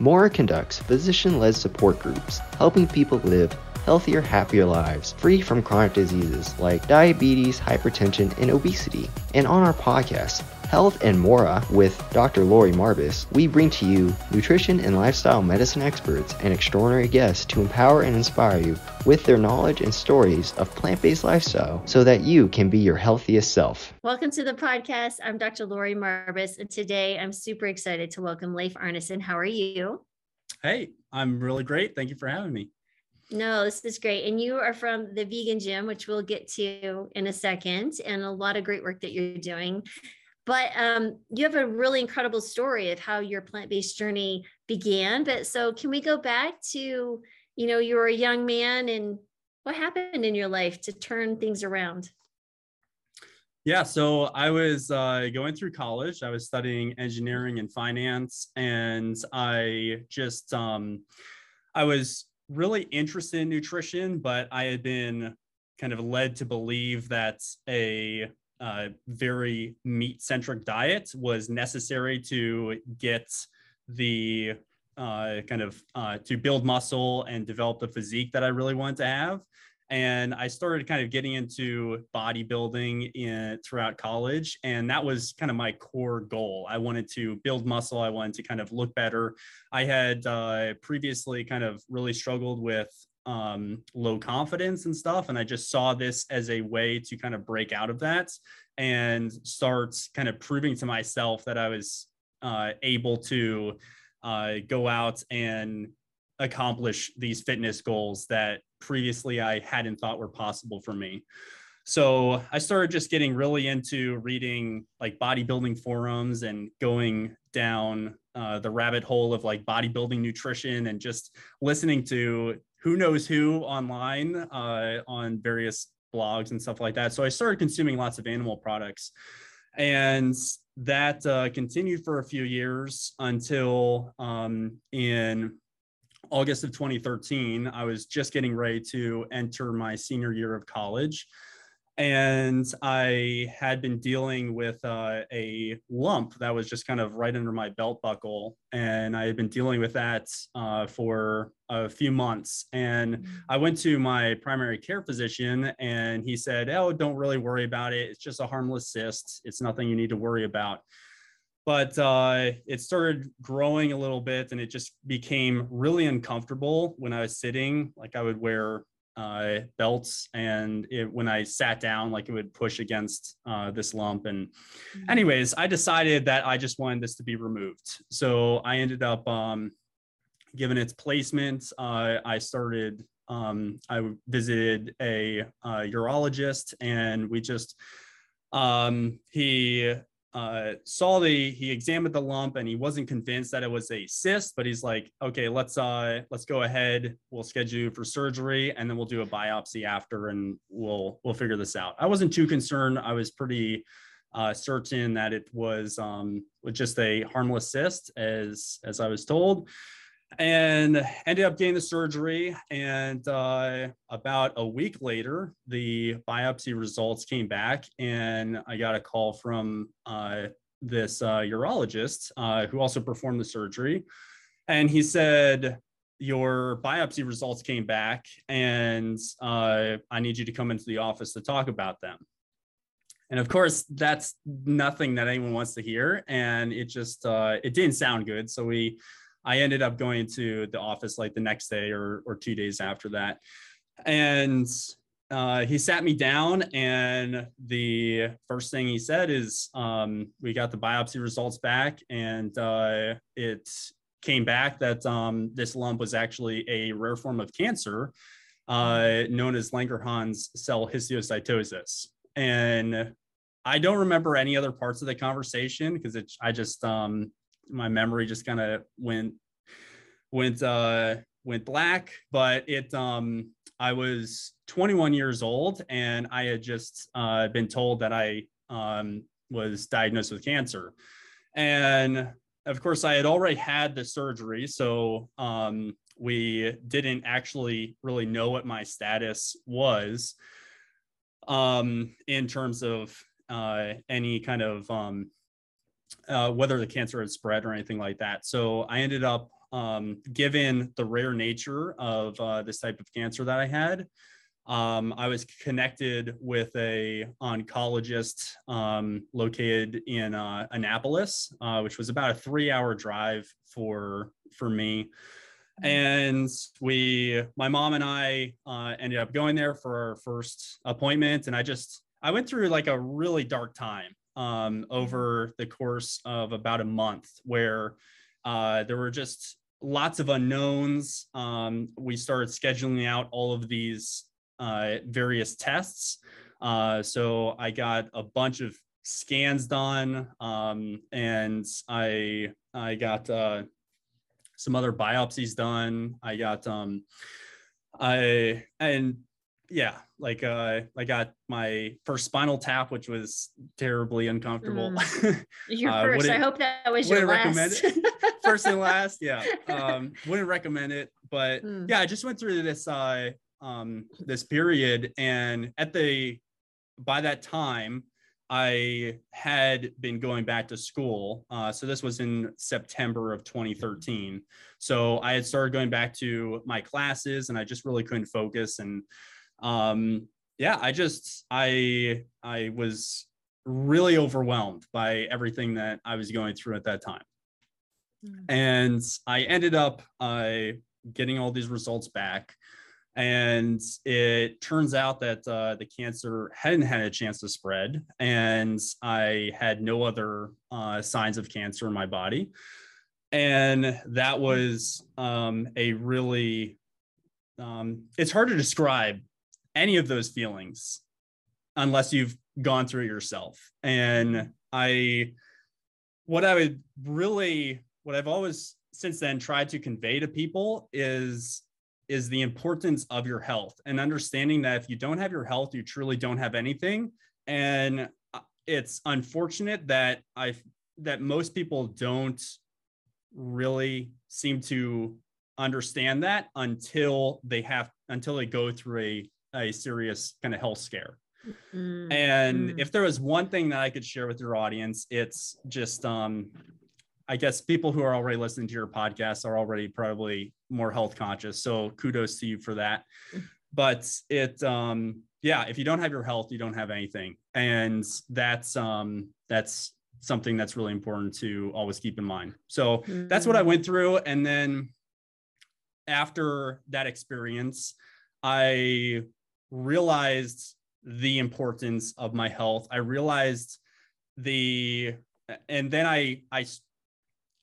Mora conducts physician led support groups, helping people live healthier, happier lives, free from chronic diseases like diabetes, hypertension, and obesity. And on our podcast, Health and Mora with Dr. Lori Marbas, we bring to you nutrition and lifestyle medicine experts and extraordinary guests to empower and inspire you with their knowledge and stories of plant based lifestyle so that you can be your healthiest self. Welcome to the podcast. I'm Dr. Lori Marbas, and today I'm super excited to welcome Leif Arneson. How are you? Hey, I'm really great. Thank you for having me. No, this is great. And you are from the vegan gym, which we'll get to in a second, and a lot of great work that you're doing. But um, you have a really incredible story of how your plant-based journey began. But so can we go back to, you know, you were a young man and what happened in your life to turn things around? Yeah, so I was uh, going through college. I was studying engineering and finance, and I just um, I was really interested in nutrition, but I had been kind of led to believe that a uh, very meat centric diet was necessary to get the uh, kind of uh, to build muscle and develop the physique that I really wanted to have. And I started kind of getting into bodybuilding in throughout college, and that was kind of my core goal. I wanted to build muscle. I wanted to kind of look better. I had uh, previously kind of really struggled with um, low confidence and stuff. And I just saw this as a way to kind of break out of that and start kind of proving to myself that I was uh, able to uh, go out and accomplish these fitness goals that previously I hadn't thought were possible for me. So I started just getting really into reading like bodybuilding forums and going down uh, the rabbit hole of like bodybuilding nutrition and just listening to who knows who online uh, on various blogs and stuff like that. So I started consuming lots of animal products. And that uh, continued for a few years until um, in August of 2013, I was just getting ready to enter my senior year of college and I had been dealing with uh, a lump that was just kind of right under my belt buckle, and I had been dealing with that uh, for a few months. And mm-hmm. I went to my primary care physician, and he said, "Oh, don't really worry about it. It's just a harmless cyst. It's nothing you need to worry about." But uh, it started growing a little bit, and it just became really uncomfortable when I was sitting. Like I would wear uh, belts and it, when i sat down like it would push against uh, this lump and mm-hmm. anyways i decided that i just wanted this to be removed so i ended up um, given its placement uh, i started um, i visited a, a urologist and we just um, he uh, saw the he examined the lump and he wasn't convinced that it was a cyst but he's like okay let's uh let's go ahead. We'll schedule for surgery and then we'll do a biopsy after and we'll we'll figure this out. I wasn't too concerned. I was pretty uh, certain that it was um just a harmless cyst as as i was told and ended up getting the surgery. And uh, about a week later, the biopsy results came back, and I got a call from uh, this uh, urologist uh, who also performed the surgery. And he said, Your biopsy results came back, and uh, I need you to come into the office to talk about them. And of course, that's nothing that anyone wants to hear. And it just, uh, it didn't sound good. So we, I ended up going to the office like the next day or, or two days after that. And uh, he sat me down, and the first thing he said is, um, We got the biopsy results back, and uh, it came back that um, this lump was actually a rare form of cancer uh, known as Langerhans cell histiocytosis. And I don't remember any other parts of the conversation because I just um, my memory just kind of went went uh went black but it um i was 21 years old and i had just uh been told that i um was diagnosed with cancer. And of course i had already had the surgery so um we didn't actually really know what my status was um in terms of uh any kind of um uh, whether the cancer had spread or anything like that. So I ended up um, given the rare nature of uh, this type of cancer that I had, um, I was connected with a oncologist um, located in uh, Annapolis, uh, which was about a three-hour drive for for me. Mm-hmm. And we, my mom and I, uh, ended up going there for our first appointment, and I just I went through like a really dark time um, over the course of about a month, where uh, there were just lots of unknowns. Um, we started scheduling out all of these uh, various tests. Uh, so I got a bunch of scans done, um, and I I got uh, some other biopsies done. I got um, I and yeah, like uh, I got my first spinal tap, which was terribly uncomfortable. Mm. Your uh, first. I hope that was your last. first and last, yeah. Um, wouldn't recommend it, but mm. yeah, I just went through this uh um, this period. And at the by that time, I had been going back to school. Uh, so this was in September of 2013. So I had started going back to my classes, and I just really couldn't focus. And um, yeah, I just I I was really overwhelmed by everything that I was going through at that time. Mm. And I ended up uh, getting all these results back. And it turns out that uh, the cancer hadn't had a chance to spread, and I had no other uh, signs of cancer in my body. And that was um, a really, um, it's hard to describe any of those feelings unless you've gone through it yourself. And I, what I would really, what I've always since then tried to convey to people is is the importance of your health and understanding that if you don't have your health, you truly don't have anything. And it's unfortunate that I that most people don't really seem to understand that until they have until they go through a, a serious kind of health scare. Mm-hmm. And mm. if there was one thing that I could share with your audience, it's just um I guess people who are already listening to your podcast are already probably more health conscious. So kudos to you for that. But it, um, yeah, if you don't have your health, you don't have anything, and that's um, that's something that's really important to always keep in mind. So mm-hmm. that's what I went through, and then after that experience, I realized the importance of my health. I realized the and then I I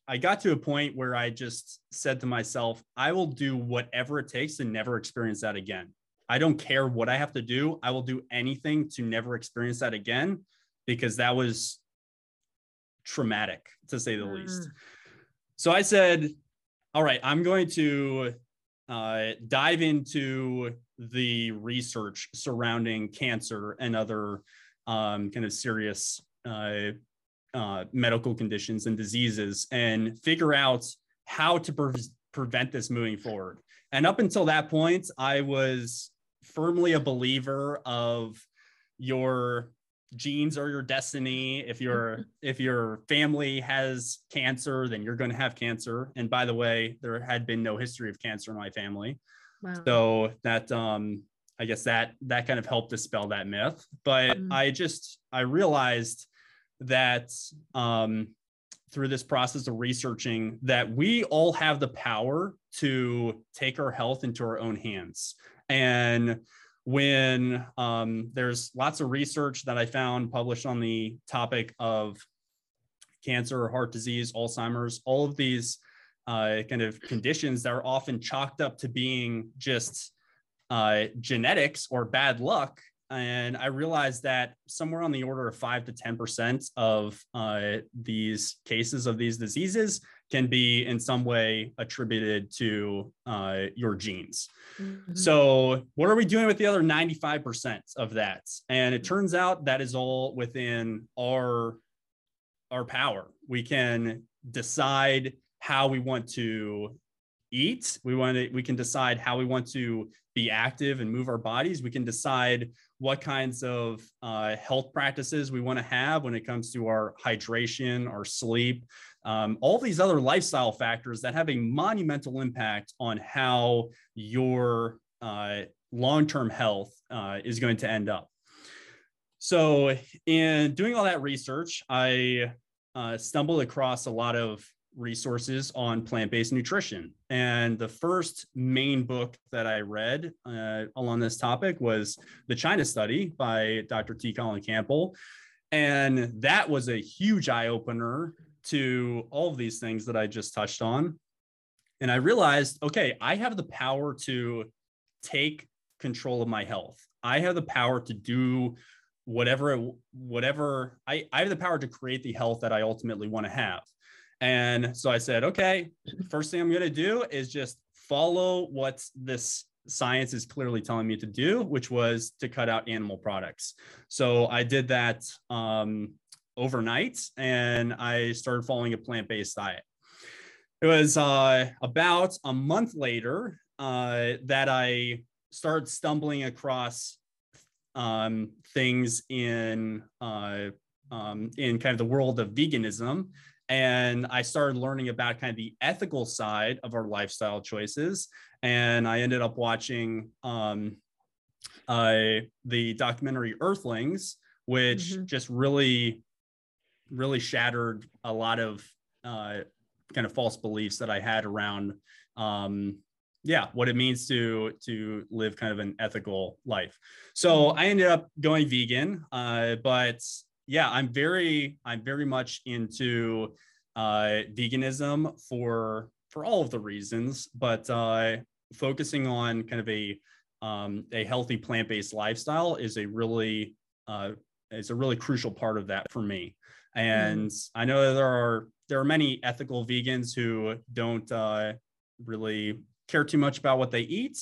I got to a point where I just said to myself, I will do whatever it takes to never experience that again. I don't care what I have to do. I will do anything to never experience that again because that was traumatic to say the mm. least. So I said, all right, I'm going to uh, dive into the research surrounding cancer and other um, kind of serious uh, uh, medical conditions and diseases and figure out how to pre- prevent this moving forward. And up until that point, I was firmly a believer of your genes are your destiny. If your if your family has cancer, then you're going to have cancer. And by the way, there had been no history of cancer in my family. Wow. So that um I guess that that kind of helped dispel that myth. But mm. I just I realized that um, through this process of researching that we all have the power to take our health into our own hands. And when um, there's lots of research that I found published on the topic of cancer, heart disease, Alzheimer's, all of these uh, kind of conditions that are often chalked up to being just uh, genetics or bad luck and I realized that somewhere on the order of five to 10% of uh, these cases of these diseases can be in some way attributed to uh, your genes. Mm-hmm. So, what are we doing with the other 95% of that? And it turns out that is all within our our power. We can decide how we want to eat. We want to, we can decide how we want to be active and move our bodies. We can decide what kinds of uh, health practices we want to have when it comes to our hydration, our sleep, um, all these other lifestyle factors that have a monumental impact on how your uh, long term health uh, is going to end up. So, in doing all that research, I uh, stumbled across a lot of resources on plant-based nutrition. And the first main book that I read uh, along this topic was the China Study by Dr. T. Colin Campbell. And that was a huge eye opener to all of these things that I just touched on. And I realized, okay, I have the power to take control of my health. I have the power to do whatever whatever I, I have the power to create the health that I ultimately want to have. And so I said, okay, first thing I'm going to do is just follow what this science is clearly telling me to do, which was to cut out animal products. So I did that um, overnight and I started following a plant based diet. It was uh, about a month later uh, that I started stumbling across um, things in uh, um, in kind of the world of veganism and I started learning about kind of the ethical side of our lifestyle choices. And I ended up watching um, uh, the documentary Earthlings, which mm-hmm. just really, really shattered a lot of uh, kind of false beliefs that I had around, um, yeah, what it means to to live kind of an ethical life. So mm-hmm. I ended up going vegan, uh, but yeah, I'm very, I'm very much into uh, veganism for for all of the reasons, but uh, focusing on kind of a um, a healthy plant based lifestyle is a really uh, is a really crucial part of that for me. And mm. I know there are there are many ethical vegans who don't uh, really care too much about what they eat.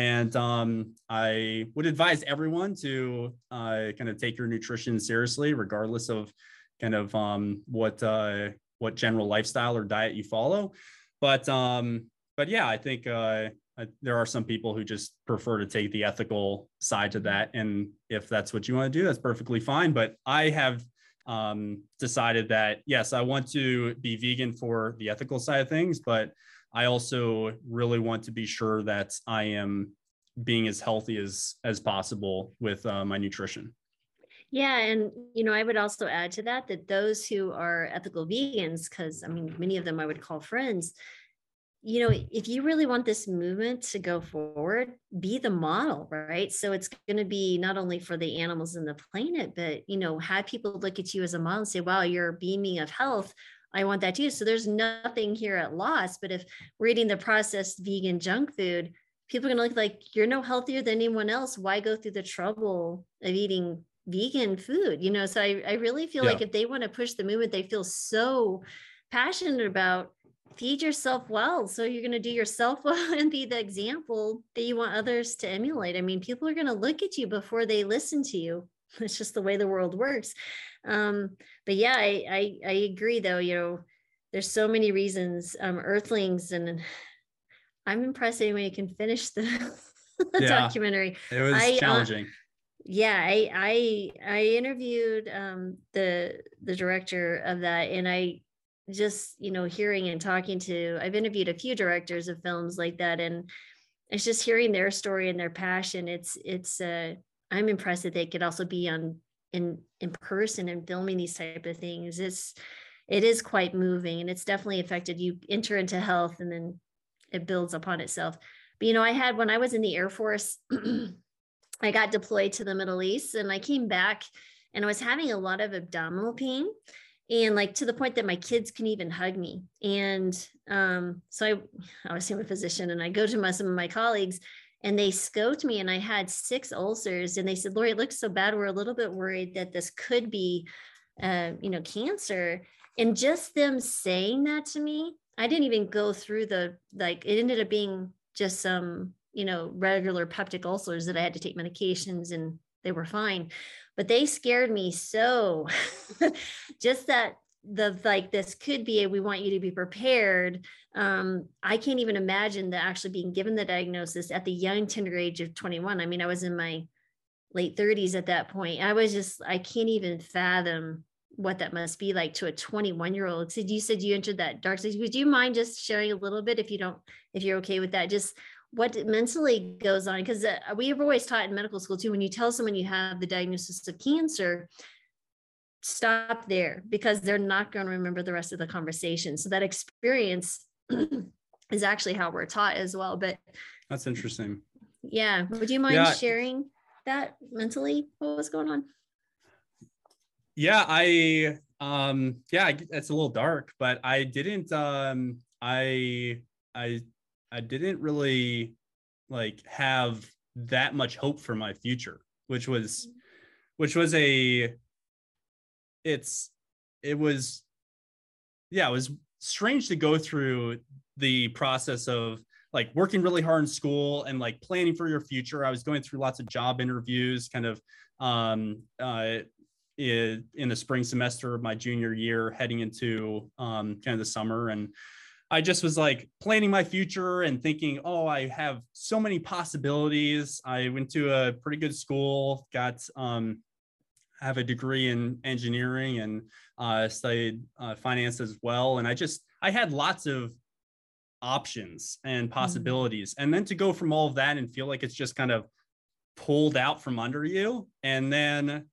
And um, I would advise everyone to uh, kind of take your nutrition seriously, regardless of kind of um, what uh, what general lifestyle or diet you follow. But um, but yeah, I think uh, there are some people who just prefer to take the ethical side to that, and if that's what you want to do, that's perfectly fine. But I have um, decided that yes, I want to be vegan for the ethical side of things, but I also really want to be sure that I am being as healthy as as possible with uh, my nutrition. Yeah, and you know, I would also add to that that those who are ethical vegans, because I mean, many of them I would call friends. You know, if you really want this movement to go forward, be the model, right? So it's going to be not only for the animals and the planet, but you know, have people look at you as a model and say, "Wow, you're beaming of health." I want that too. So there's nothing here at loss. But if we're eating the processed vegan junk food, people are going to look like you're no healthier than anyone else. Why go through the trouble of eating vegan food? You know, so I, I really feel yeah. like if they want to push the movement, they feel so passionate about feed yourself well. So you're going to do yourself well and be the example that you want others to emulate. I mean, people are going to look at you before they listen to you. It's just the way the world works. Um, but yeah, I, I, I agree though, you know, there's so many reasons, um, earthlings and I'm impressed anyway you can finish the, the yeah, documentary. It was I, uh, challenging. Uh, yeah, I I I interviewed um the the director of that and I just, you know, hearing and talking to I've interviewed a few directors of films like that and it's just hearing their story and their passion. It's it's uh I'm impressed that they could also be on in in person and filming these type of things. It's it is quite moving and it's definitely affected you enter into health and then it builds upon itself. But you know, I had when I was in the Air Force, I got deployed to the Middle East and I came back and I was having a lot of abdominal pain and like to the point that my kids can even hug me. And um, so I, I was seeing a physician and I go to my, some of my colleagues and they scoped me and I had six ulcers and they said, Lori, it looks so bad. We're a little bit worried that this could be, uh, you know, cancer. And just them saying that to me I didn't even go through the like it ended up being just some, you know, regular peptic ulcers that I had to take medications and they were fine. But they scared me so just that the like this could be a we want you to be prepared um i can't even imagine that actually being given the diagnosis at the young tender age of 21 i mean i was in my late 30s at that point. I was just, I can't even fathom what that must be like to a 21 year old. So you said you entered that dark stage. Would you mind just sharing a little bit if you don't, if you're okay with that? Just what mentally goes on? Because uh, we have always taught in medical school too, when you tell someone you have the diagnosis of cancer, stop there because they're not going to remember the rest of the conversation. So that experience is actually how we're taught as well. But that's interesting. Yeah. Would you mind yeah. sharing that mentally? What was going on? Yeah, I um yeah, it's a little dark, but I didn't um I I I didn't really like have that much hope for my future, which was mm. which was a it's it was yeah, it was strange to go through the process of like working really hard in school and like planning for your future. I was going through lots of job interviews, kind of um, uh, in, in the spring semester of my junior year, heading into um, kind of the summer. And I just was like planning my future and thinking, oh, I have so many possibilities. I went to a pretty good school, got um, have a degree in engineering and uh, studied uh, finance as well. And I just I had lots of options and mm-hmm. possibilities, mm-hmm. and then to go from all of that and feel like it's just kind of pulled out from under you, and then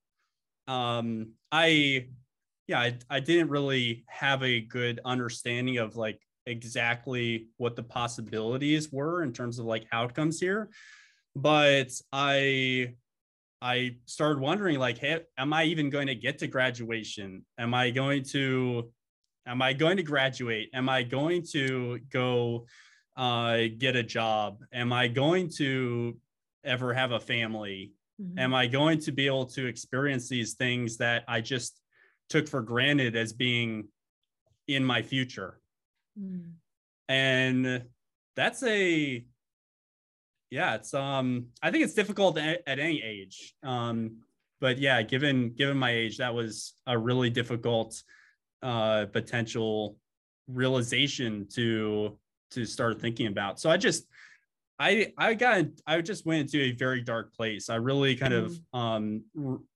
um, I yeah I, I didn't really have a good understanding of like exactly what the possibilities were in terms of like outcomes here but i I started wondering like, hey, am I even going to get to graduation? Am I going to am I going to graduate? Am I going to go uh, get a job? Am I going to ever have a family? Mm-hmm. Am I going to be able to experience these things that I just took for granted as being in my future? Mm. And that's a yeah, it's um I think it's difficult at, at any age. Um but yeah, given given my age, that was a really difficult uh potential realization to to start thinking about. So I just I I got I just went into a very dark place. I really kind of um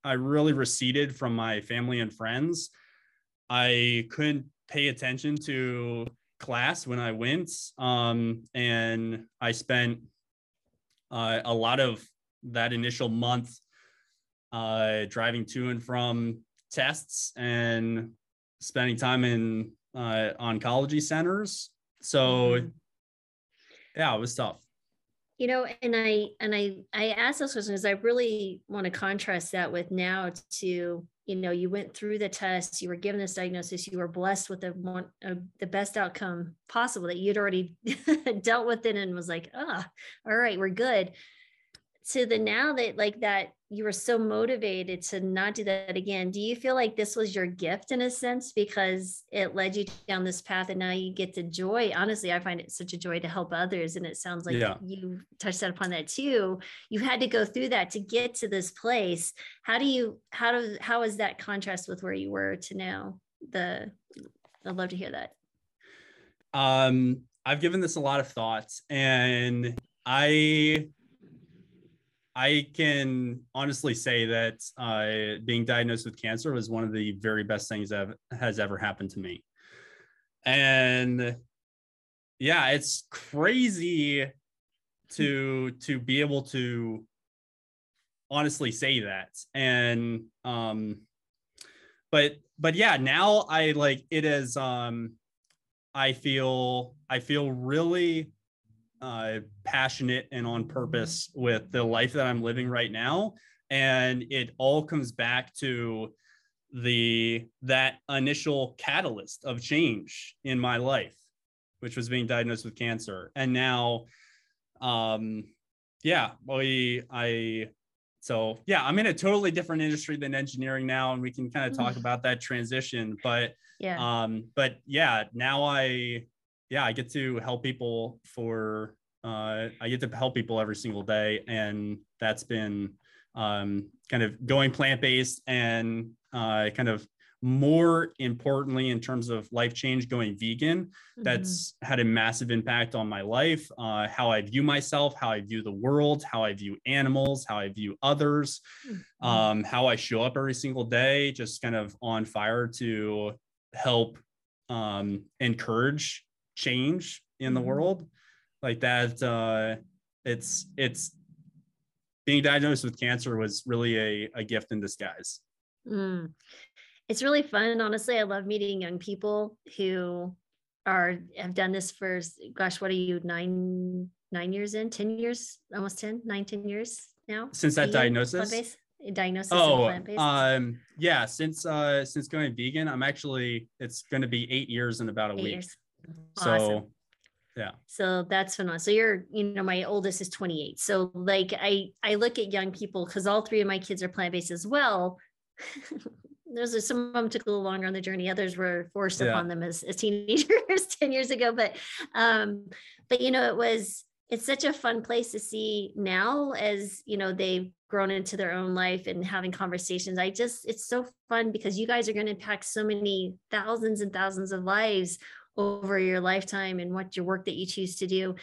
I really receded from my family and friends. I couldn't pay attention to class when I went um and I spent uh, a lot of that initial month uh, driving to and from tests and spending time in uh, oncology centers. So, mm-hmm. yeah, it was tough. You know, and I and I I asked those questions. I really want to contrast that with now to you know you went through the test you were given this diagnosis you were blessed with the one uh, the best outcome possible that you'd already dealt with it and was like ah oh, all right we're good. To the now that like that you were so motivated to not do that again. Do you feel like this was your gift in a sense because it led you down this path and now you get the joy? Honestly i find it such a joy to help others and it sounds like yeah. you touched that upon that too. You had to go through that to get to this place. How do you how do how is that contrast with where you were to now? The i'd love to hear that. Um i've given this a lot of thoughts and i I can honestly say that uh, being diagnosed with cancer was one of the very best things that has ever happened to me. And yeah, it's crazy to to be able to honestly say that. And um but but yeah, now I like it is um I feel I feel really uh, passionate and on purpose with the life that I'm living right now. And it all comes back to the that initial catalyst of change in my life, which was being diagnosed with cancer. And now, um, yeah, we I so yeah, I'm in a totally different industry than engineering now, and we can kind of talk about that transition. But yeah, um, but yeah, now I yeah, I get to help people for uh, I get to help people every single day, and that's been um, kind of going plant based and uh, kind of more importantly in terms of life change going vegan Mm-hmm. that's had a massive impact on my life uh, how i view myself how i view the world how i view animals how i view others Mhm. um, how i show up every single day just kind of on fire to help um, encourage change in the Mhm. world like that uh, it's it's being diagnosed with cancer was really a, a gift in disguise Mm. It's really fun. Honestly, I love meeting young people who are have done this for gosh, what are you, nine, nine years in, 10 years, almost 10, nine, 10 years now? since that Vegan, diagnosis? Diagnosis Oh, um, yeah. Since uh, since going vegan, I'm actually it's going to be eight years in about a Eight week. years. So Awesome. yeah, So that's phenomenal. So you're, you know, my oldest is 28. So like I I look at young people because all three of my kids are plant-based as well. Those are some of them took a little longer on the journey. Others were forced Yeah. upon them as, as teenagers 10 years ago. But um, but you know, it was it's such a fun place to see now as you know they've grown into their own life and having conversations. I just it's so fun because you guys are going to impact so many thousands and thousands of lives over your lifetime and what your work that you choose to do.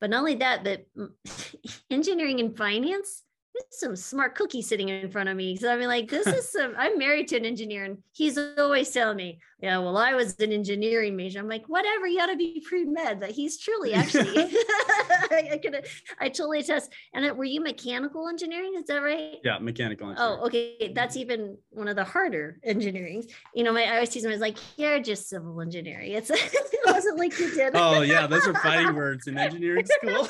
But not only that, but engineering and finance, there's some smart cookie sitting in front of me. So I mean, like, this is some, I'm married to an engineer and he's always telling me, yeah, well, I was an engineering major. I'm like, whatever, you got to be pre-med, but he's truly actually, I, I could, I totally attest. And uh, were you mechanical engineering? Is that right? yeah, mechanical engineering. Oh, okay. That's even one of the harder engineering. You know, my I always tease him, I was like, you're just civil engineering. It's it wasn't like you did. Oh yeah, those are fighting words in engineering school.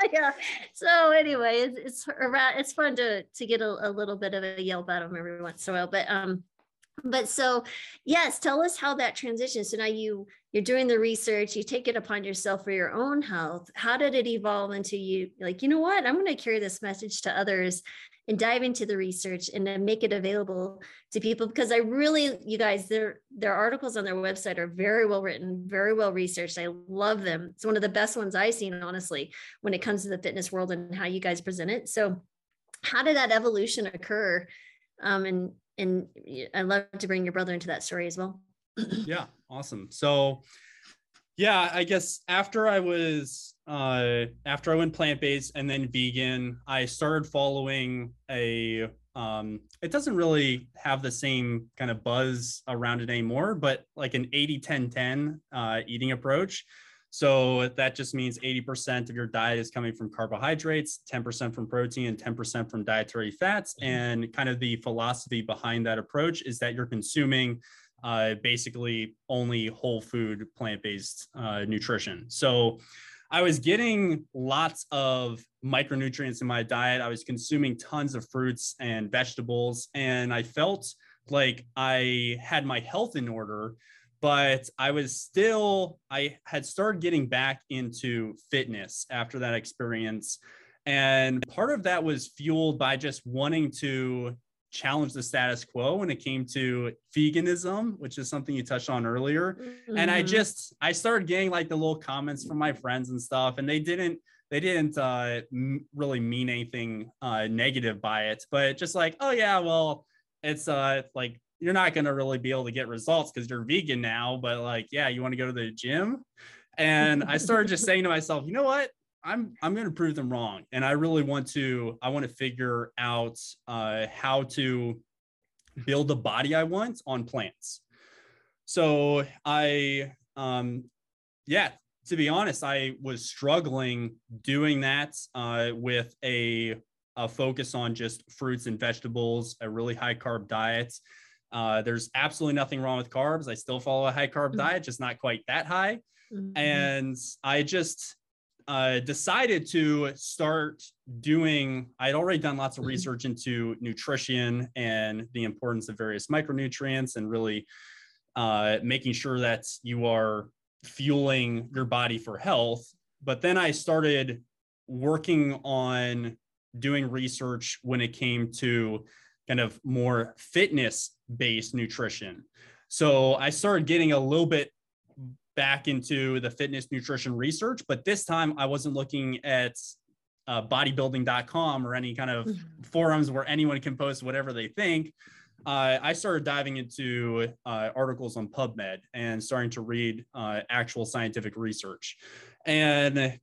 yeah. So anyway, it's it's around, it's fun to to get a, a little bit of a out them every once in a while. But um, but so yes, tell us how that transition. So now you you're doing the research, you take it upon yourself for your own health. How did it evolve into you like, you know what, I'm going to carry this message to others and dive into the research and then make it available to people because I really, you guys, their their articles on their website are very well written, very well researched. I love them. It's one of the best ones I've seen, honestly, when it comes to the fitness world and how you guys present it. So, how did that evolution occur? Um, and and I'd love to bring your brother into that story as well. yeah, awesome. So yeah, I guess after I was uh after I went plant-based and then vegan, I started following a um it doesn't really have the same kind of buzz around it anymore, but like an 80-10-10 uh eating approach. So that just means 80% of your diet is coming from carbohydrates, 10% from protein, and 10% from dietary fats. And kind of the philosophy behind that approach is that you're consuming uh, basically only whole food plant based uh, nutrition. So I was getting lots of micronutrients in my diet. I was consuming tons of fruits and vegetables, and I felt like I had my health in order. But I was still, I had started getting back into fitness after that experience. And part of that was fueled by just wanting to challenge the status quo when it came to veganism, which is something you touched on earlier. And I Mhm. just I started getting like the little comments from my friends and stuff, and they didn't they didn't uh, m- really mean anything uh, negative by it, but just like oh yeah, well it's uh like you're not gonna really be able to get results because you're vegan now, but like yeah, you want to go to the gym, and I started just saying to myself, you know what? I'm I'm going to prove them wrong, and I really want to I want to figure out uh, how to build the body I want on plants. So I um yeah, to be honest, I was struggling doing that uh, with a a focus on just fruits and vegetables, a really high carb diet. Uh, there's absolutely nothing wrong with carbs. I still follow a high carb Mhm. diet, just not quite that high Mhm. and I just uh, decided to start doing. I'd already done lots of Mhm. research into nutrition and the importance of various micronutrients, and really uh, making sure that you are fueling your body for health. But then I started working on doing research when it came to kind of more fitness based nutrition. So I started getting a little bit back into the fitness nutrition research, but this time I wasn't looking at uh, bodybuilding.com or any kind of Mhm. forums where anyone can post whatever they think. uh, I started diving into uh, articles on PubMed and starting to read uh, actual scientific research. And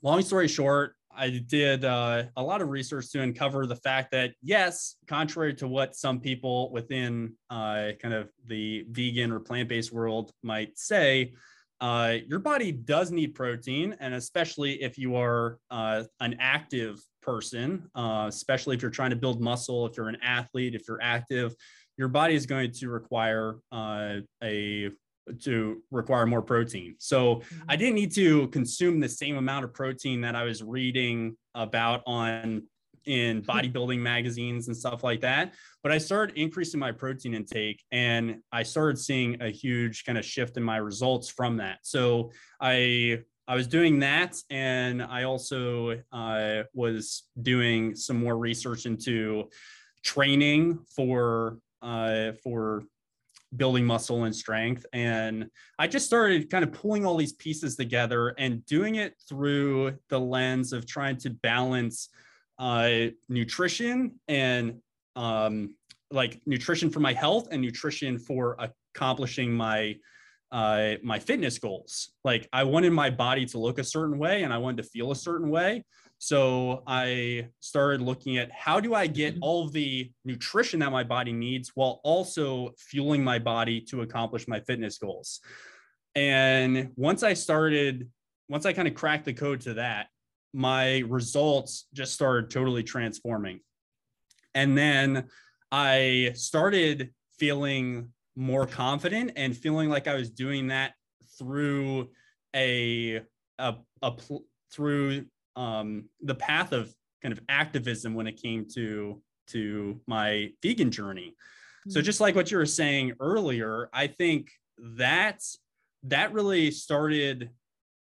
long story short, I did uh, a lot of research to uncover the fact that, yes, contrary to what some people within uh, kind of the vegan or plant based world might say, uh, your body does need protein, and especially if you are uh, an active person, uh, especially if you're trying to build muscle, if you're an athlete, if you're active, your body is going to require uh, a to require more protein. So mm-hmm. I didn't need to consume the same amount of protein that I was reading about on in bodybuilding magazines and stuff like that. But I started increasing my protein intake and I started seeing a huge kind of shift in my results from that. So I I was doing that, and I also uh, was doing some more research into training for uh, for building muscle and strength. And I just started kind of pulling all these pieces together and doing it through the lens of trying to balance uh, nutrition and um, like nutrition for my health and nutrition for accomplishing my uh, my fitness goals. Like I wanted my body to look a certain way and I wanted to feel a certain way. So I started looking at how do I get mm-hmm. all of the nutrition that my body needs while also fueling my body to accomplish my fitness goals. And once I started, once I kind of cracked the code to that, my results just started totally transforming. And then I started feeling more confident and feeling like I was doing that through a a, a through um, the path of kind of activism when it came to to my vegan journey. Mm-hmm. So hmm. just like what you were saying earlier, I think that that really started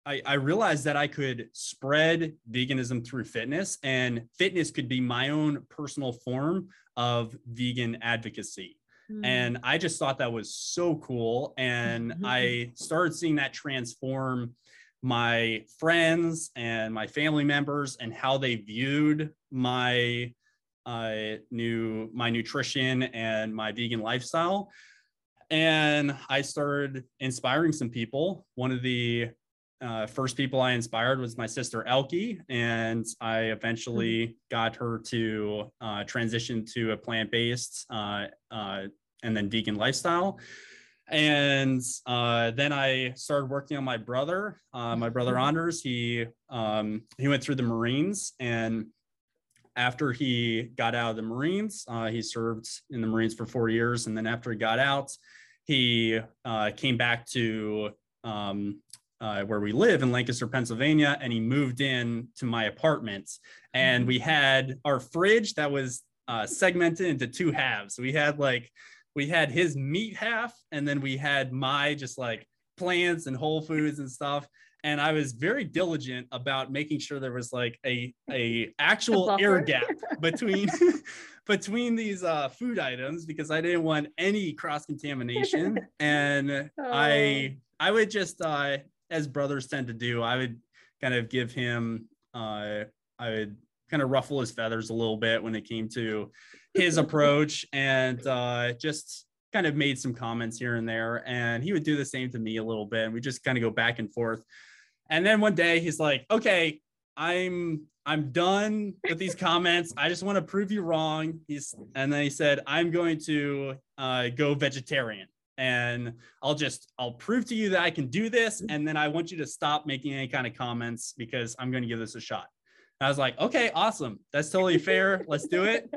I, I, realized that I could spread veganism through fitness, and fitness could be my own personal form of vegan advocacy. Mm. And I just thought that was so cool. And I started seeing that transform my friends and my family members and how they viewed my uh, new my nutrition and my vegan lifestyle and i started inspiring some people one of the uh, first people I inspired was my sister Elke, and I eventually mm-hmm. got her to uh, transition to a plant based uh, uh, and then vegan lifestyle. And uh, then I started working on my brother, uh, my brother mm-hmm. Anders. He um, he went through the Marines, and after he got out of the Marines, he served in the Marines for four years, and then after he got out, he came back to um, uh, where we live in Lancaster, Pennsylvania, and he moved in to my apartment. And we had our fridge that was uh, segmented into two halves. We had like we had his meat half, and then we had my just like plants and whole foods and stuff. And I was very diligent about making sure there was like a a actual air gap between between these uh, food items because I didn't want any cross contamination. and oh. I I would just uh, as brothers tend to do, I would kind of give him, uh, I would kind of ruffle his feathers a little bit when it came to his approach and uh, just kind of made some comments here and there. And he would do the same to me a little bit. And we just kind of go back and forth. And then one day he's like, okay, I'm I'm done with these comments. I just want to prove you wrong. He's and then he said, I'm going to uh, go vegetarian and I'll just I'll prove to you that I can do this and then I want you to stop making any kind of comments because I'm going to give this a shot. I was like, "Okay, awesome. That's totally fair. Let's do it."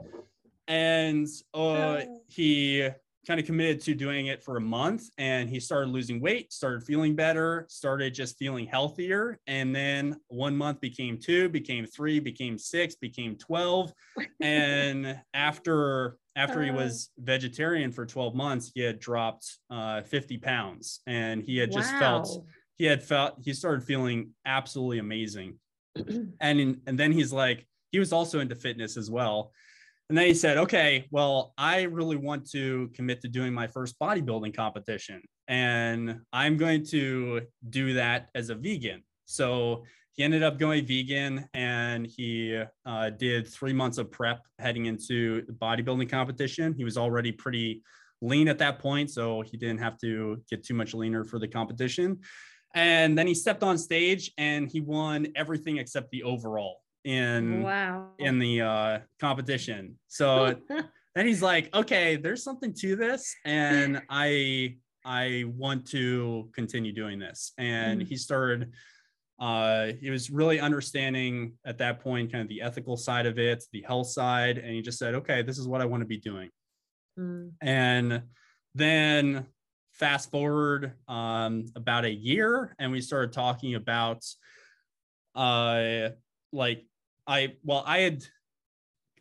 And uh, he kind of committed to doing it for a month and he started losing weight, started feeling better, started just feeling healthier. And then one month became two, became three, became six, became 12. and after after he uh. was vegetarian for 12 months, he had dropped uh, 50 pounds and he had just wow. felt he had felt he started feeling absolutely amazing. and in, and then he's like he was also into fitness as well. And then he said, okay, well, I really want to commit to doing my first bodybuilding competition. And I'm going to do that as a vegan. So he ended up going vegan and he uh, did three months of prep heading into the bodybuilding competition. He was already pretty lean at that point, so he didn't have to get too much leaner for the competition. And then he stepped on stage and he won everything except the overall in wow in the uh, competition. So then he's like, okay, there's something to this, and I I want to continue doing this. And mm. he started. Uh, he was really understanding at that point kind of the ethical side of it, the health side, and he just said, okay, this is what I want to be doing. Mm. And then fast forward um, about a year, and we started talking about uh, like I well, I had,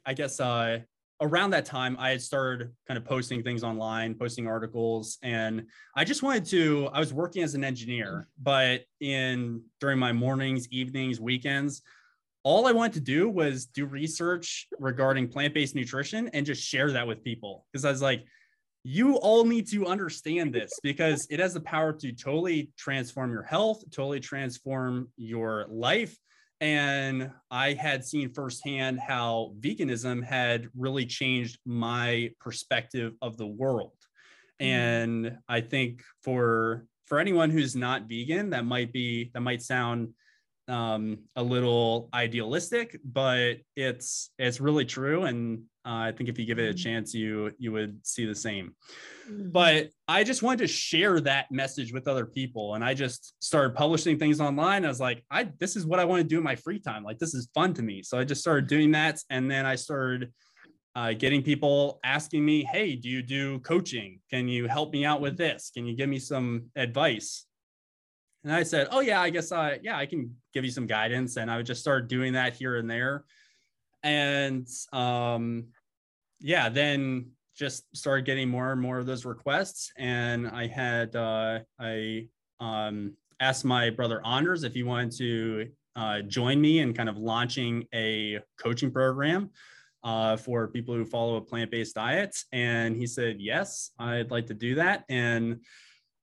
I guess, uh, around that time, I had started kind of posting things online, posting articles, and I just wanted to. I was working as an engineer, but in during my mornings, evenings, weekends, all I wanted to do was do research regarding plant-based nutrition and just share that with people because I was like, you all need to understand this because it has the power to totally transform your health, totally transform your life and I had seen firsthand how veganism had really changed my perspective of the world. Mm-hmm. And I think for for anyone who's not vegan, that might be that might sound um, a little idealistic, but it's it's really true. And uh, I think if you give it a mm-hmm. chance, you you would see the same. Mm-hmm. But I just wanted to share that message with other people, and I just started publishing things online. I was like, I this is what I want to do in my free time. Like this is fun to me. So I just started doing that, and then I started uh, getting people asking me, "Hey, do you do coaching? Can you help me out with this? Can you give me some advice?" And I said, "Oh yeah, I guess I yeah I can give you some guidance." And I would just start doing that here and there and um, yeah, then just started getting more and more of those requests. And I had uh, I um, asked my brother Anders if he wanted to uh, join me in kind of launching a coaching program uh, for people who follow a plant-based diet. And he said, yes, I'd like to do that. And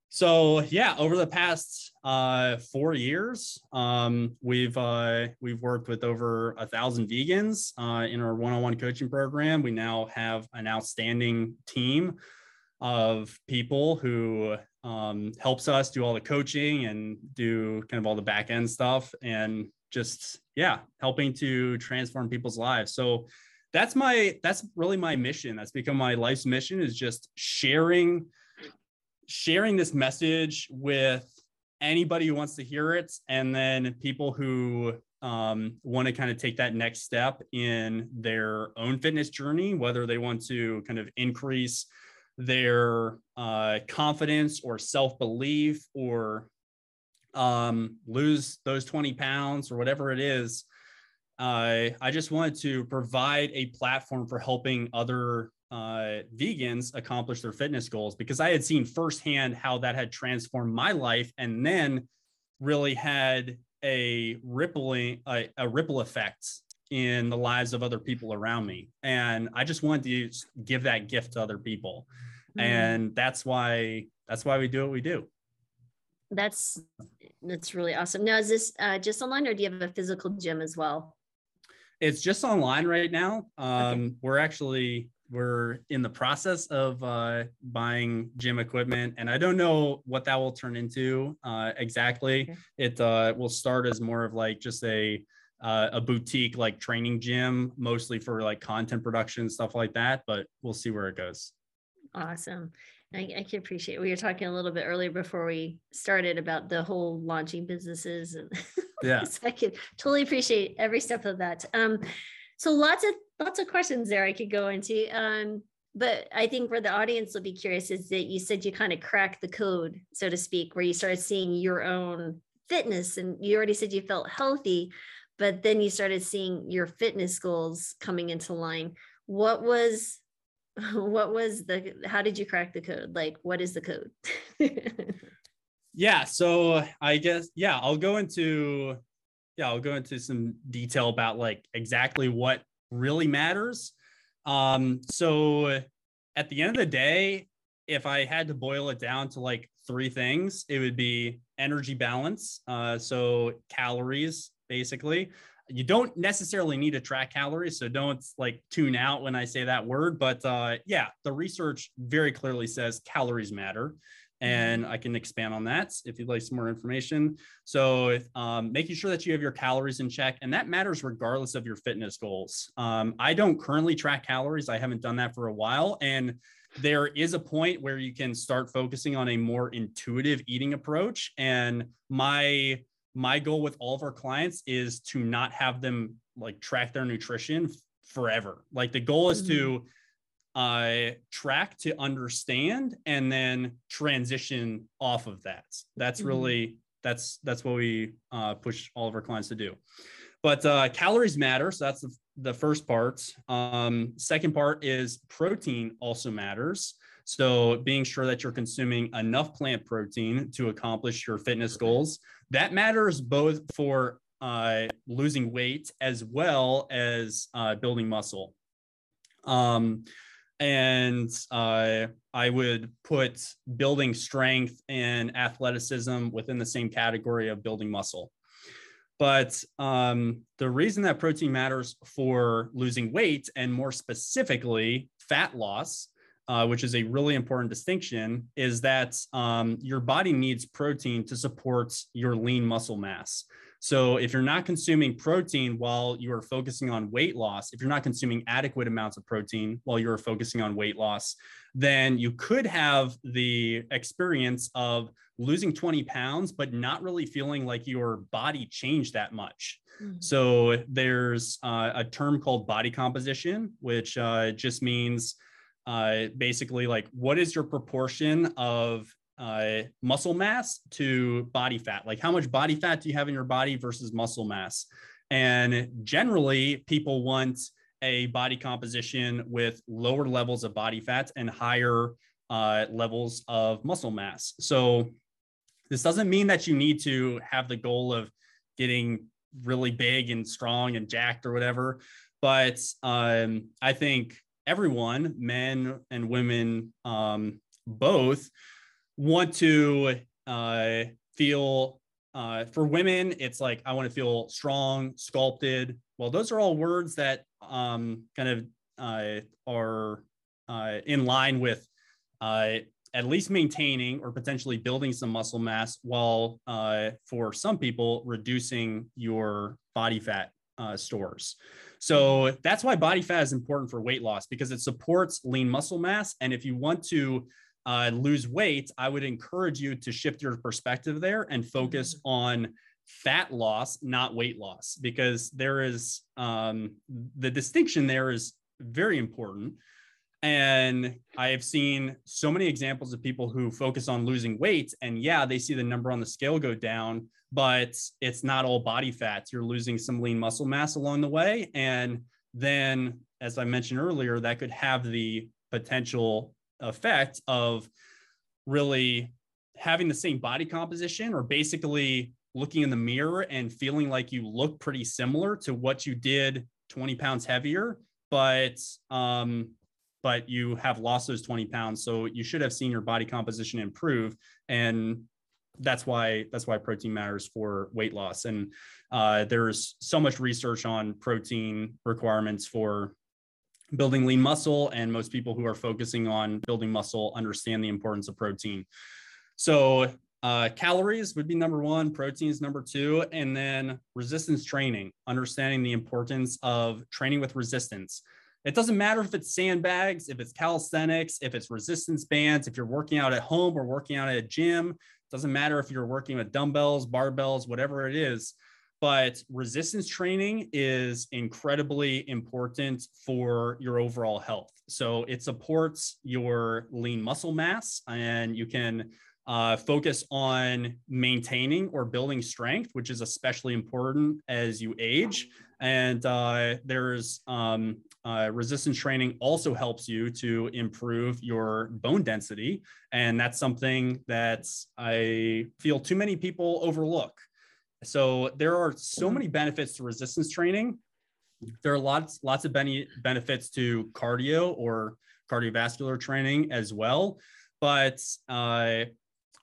so yeah, over the past uh, four years, um, we've uh, we've worked with over a thousand vegans uh, in our one-on-one coaching program. We now have an outstanding team of people who um, helps us do all the coaching and do kind of all the back end stuff, and just yeah, helping to transform people's lives. So that's my that's really my mission. That's become my life's mission is just sharing sharing this message with anybody who wants to hear it and then people who um, want to kind of take that next step in their own fitness journey whether they want to kind of increase their uh, confidence or self-belief or um, lose those 20 pounds or whatever it is uh, i just wanted to provide a platform for helping other uh, vegans accomplish their fitness goals because I had seen firsthand how that had transformed my life and then really had a rippling a, a ripple effect in the lives of other people around me. And i just wanted to give that gift to other people. Mm. and that's why that's why we do what we do. That's that's really awesome. Now is this uh, just online or do you have a physical gym as well? It's just online right now. Um, okay. we're actually we're in the process of uh, buying gym equipment, and I don't know what that will turn into uh, exactly. Okay. It uh, will start as more of like just a uh, a boutique like training gym, mostly for like content production and stuff like that. But we'll see where it goes. Awesome. I, I, can appreciate. We were talking a little bit earlier before we started about the whole launching businesses, and yeah, I can totally appreciate every step of that. Um, so lots of lots of questions there I could go into. Um, but I think where the audience will be curious is that you said you kind of cracked the code, so to speak, where you started seeing your own fitness, and you already said you felt healthy, but then you started seeing your fitness goals coming into line. What was what was the how did you crack the code like what is the code yeah so i guess yeah i'll go into yeah, I'll go into some detail about like exactly what really matters. Um, so at the end of the day, if I had to boil it down to like three things, it would be energy balance. Uh, so calories, basically. You don't necessarily need to track calories, so don't like tune out when I say that word. But uh, yeah, the research very clearly says calories matter and I can expand on that if you'd like some more information. So, um, making sure that you have your calories in check, and that matters regardless of your fitness goals. Um, I don't currently track calories, I haven't done that for a while. And there is a point where you can start focusing on a more intuitive eating approach. And my my goal with all of our clients is to not have them like track their nutrition forever. Like the goal is mm-hmm. to uh, track to understand and then transition off of that. That's mm-hmm. really that's that's what we uh, push all of our clients to do. But uh, calories matter, so that's the, the first part. Um, second part is protein also matters. So being sure that you're consuming enough plant protein to accomplish your fitness goals. That matters both for uh, losing weight as well as uh, building muscle. Um, and uh, I would put building strength and athleticism within the same category of building muscle. But um, the reason that protein matters for losing weight, and more specifically, fat loss, uh, which is a really important distinction, is that um, your body needs protein to support your lean muscle mass. So if you're not consuming protein while you are focusing on weight loss, if you're not consuming adequate amounts of protein while you're focusing on weight loss, then you could have the experience of losing 20 pounds, but not really feeling like your body changed that much. Mm-hmm. So there's uh, a term called body composition, which uh, just means uh, basically like what is your proportion of uh, muscle mass to body fat. Like how much body fat do you have in your body versus muscle mass? And generally, people want a body composition with lower levels of body fat and higher uh, levels of muscle mass. So this doesn't mean that you need to have the goal of getting really big and strong and jacked or whatever. But um, I think everyone, men and women, um, both, want to uh, feel uh, for women, it's like I want to feel strong, sculpted. Well, those are all words that um, kind of uh, are uh, in line with uh, at least maintaining or potentially building some muscle mass, while uh, for some people, reducing your body fat stores. So that's why body fat is important for weight loss because it supports lean muscle mass. And if you want to uh, lose weight, I would encourage you to shift your perspective there and focus mm-hmm. on fat loss, not weight loss, because there is um, the distinction there is very important. And I have seen so many examples of people who focus on losing weight, and yeah, they see the number on the scale go down, but it's not all body fat. You're losing some lean muscle mass along the way. And then, as I mentioned earlier, that could have the potential effect of really having the same body composition or basically looking in the mirror and feeling like you look pretty similar to what you did 20 pounds heavier but um but you have lost those 20 pounds. So you should have seen your body composition improve. And that's why that's why protein matters for weight loss. And uh, there's so much research on protein requirements for building lean muscle and most people who are focusing on building muscle understand the importance of protein. So uh, calories would be number one proteins number two and then resistance training understanding the importance of training with resistance. It doesn't matter if it's sandbags if it's calisthenics if it's resistance bands if you're working out at home or working out at a gym doesn't matter if you're working with dumbbells barbells whatever it is but resistance training is incredibly important for your overall health. So it supports your lean muscle mass, and you can uh, focus on maintaining or building strength, which is especially important as you age. And uh, there's um, uh, resistance training also helps you to improve your bone density. And that's something that I feel too many people overlook. So there are so mm-hmm. many benefits to resistance training. There are lots lots of benefits to cardio or cardiovascular training as well. but uh,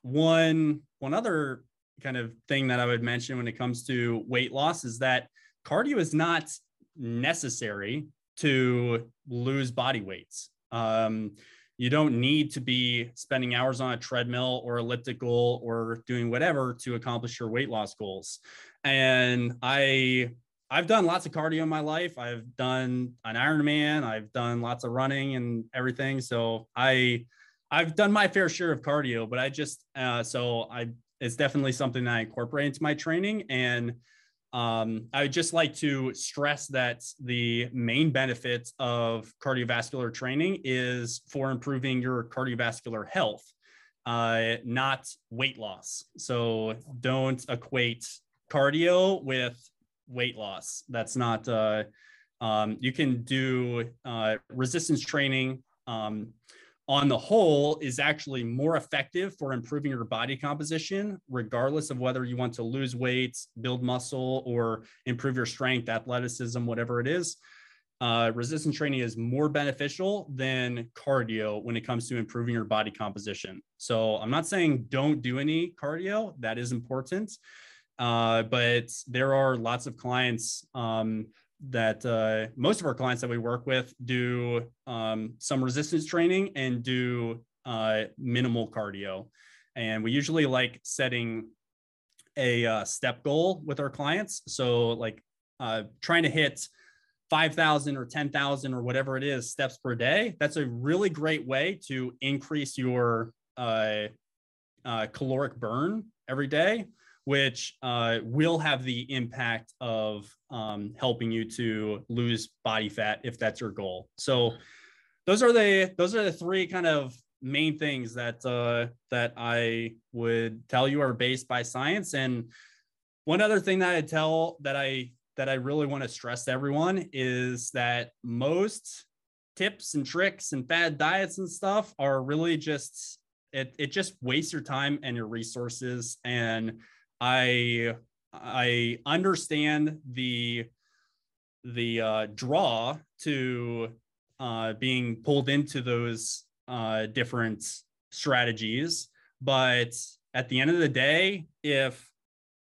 one one other kind of thing that I would mention when it comes to weight loss is that cardio is not necessary to lose body weights. Um, you don't need to be spending hours on a treadmill or elliptical or doing whatever to accomplish your weight loss goals. And I I've done lots of cardio in my life. I've done an Ironman. I've done lots of running and everything. So I I've done my fair share of cardio, but I just uh, so I it's definitely something that I incorporate into my training. And um, I would just like to stress that the main benefit of cardiovascular training is for improving your cardiovascular health, uh, not weight loss. So don't equate cardio with weight loss. That's not, uh, um, you can do uh, resistance training. Um, on the whole is actually more effective for improving your body composition, regardless of whether you want to lose weight, build muscle, or improve your strength, athleticism, whatever it is. Uh, resistance training is more beneficial than cardio when it comes to improving your body composition. So I'm not saying don't do any cardio, that is important. Uh, but there are lots of clients um, that uh, most of our clients that we work with do um, some resistance training and do uh, minimal cardio. And we usually like setting a uh, step goal with our clients. So, like uh, trying to hit 5,000 or 10,000 or whatever it is steps per day. That's a really great way to increase your uh, uh, caloric burn every day which uh, will have the impact of um, helping you to lose body fat if that's your goal. So those are the those are the three kind of main things that uh, that I would tell you are based by science. And one other thing that I tell that I that I really want to stress to everyone is that most tips and tricks and fad diets and stuff are really just it it just wastes your time and your resources and I I understand the the uh, draw to uh, being pulled into those uh, different strategies, but at the end of the day, if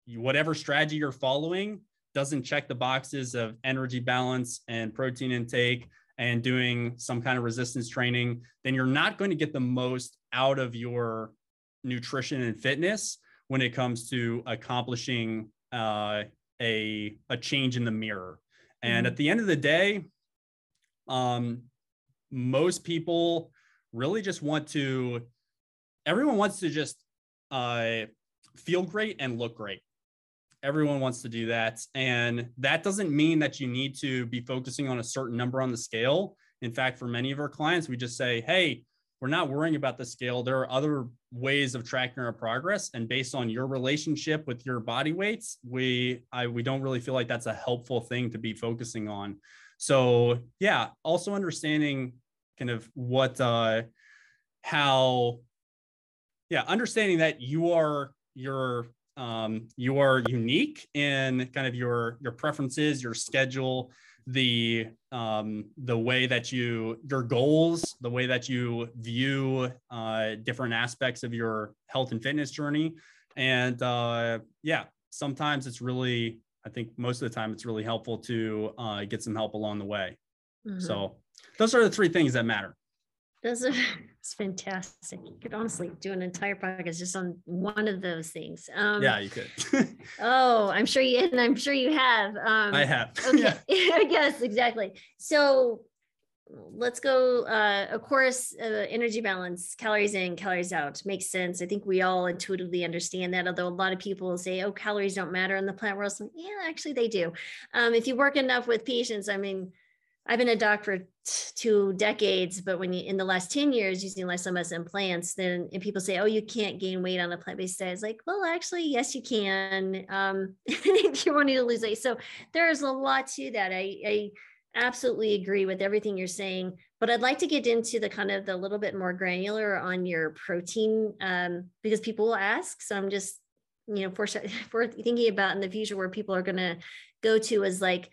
whatever strategy you're following doesn't check the boxes of energy balance and protein intake and doing some kind of resistance training, then you're not going to get the most out of your nutrition and fitness when it comes to accomplishing uh, a a change in the mirror. And mm-hmm. at the end of the day, um, most people really just want to. Everyone wants to just uh, feel great and look great. Everyone wants to do that, and that doesn't mean that you need to be focusing on a certain number on the scale. In fact, for many of our clients, we just say, "Hey, we're not worrying about the scale. There are other ways of tracking our progress, and based on your relationship with your body weights, we I we don't really feel like that's a helpful thing to be focusing on. So yeah, also understanding kind of what uh how yeah understanding that you are your um you are unique in kind of your your preferences your schedule the um, the way that you your goals, the way that you view uh, different aspects of your health and fitness journey, and uh, yeah, sometimes it's really I think most of the time it's really helpful to uh, get some help along the way. Mm-hmm. So those are the three things that matter. Those are it's fantastic. You could honestly do an entire podcast just on one of those things. Um, yeah, you could. oh, I'm sure you and I'm sure you have. Um, I have. okay. yes, exactly. So let's go. Uh, of course, uh, energy balance, calories in, calories out makes sense. I think we all intuitively understand that. Although a lot of people say, "Oh, calories don't matter in the plant world." So, yeah, actually, they do. Um, if you work enough with patients, I mean I've been a doc for two decades, but when you in the last 10 years using lysomas and plants, then and people say, oh, you can't gain weight on a plant-based diet. It's like, well, actually, yes, you can. Um, if you're wanting to lose weight. So there's a lot to that. I, I absolutely agree with everything you're saying, but I'd like to get into the kind of the little bit more granular on your protein um, because people will ask. So I'm just, you know, for, for thinking about in the future where people are going to go to is like,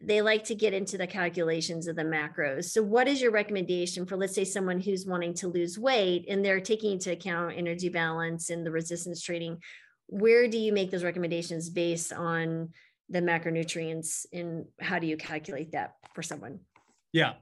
they like to get into the calculations of the macros. So, what is your recommendation for, let's say, someone who's wanting to lose weight and they're taking into account energy balance and the resistance training? Where do you make those recommendations based on the macronutrients and how do you calculate that for someone? Yeah.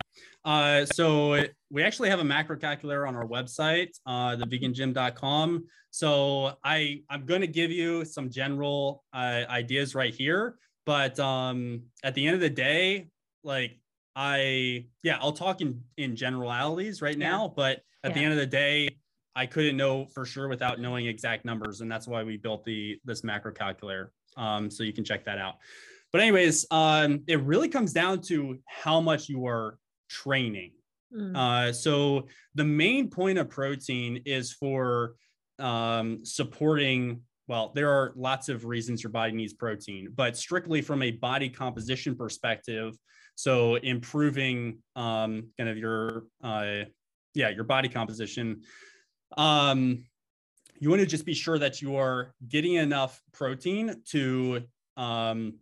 Uh, so we actually have a macro calculator on our website, uh, thevegangym.com. So I, I'm going to give you some general uh, ideas right here. But um, at the end of the day, like I, yeah, I'll talk in, in generalities right now. But at yeah. the end of the day, I couldn't know for sure without knowing exact numbers. And that's why we built the this macro calculator. Um, so you can check that out. But anyways, um, it really comes down to how much you are training. Mm. Uh, so the main point of protein is for um, supporting. Well, there are lots of reasons your body needs protein, but strictly from a body composition perspective, so improving um, kind of your uh, yeah your body composition. Um, you want to just be sure that you are getting enough protein to um,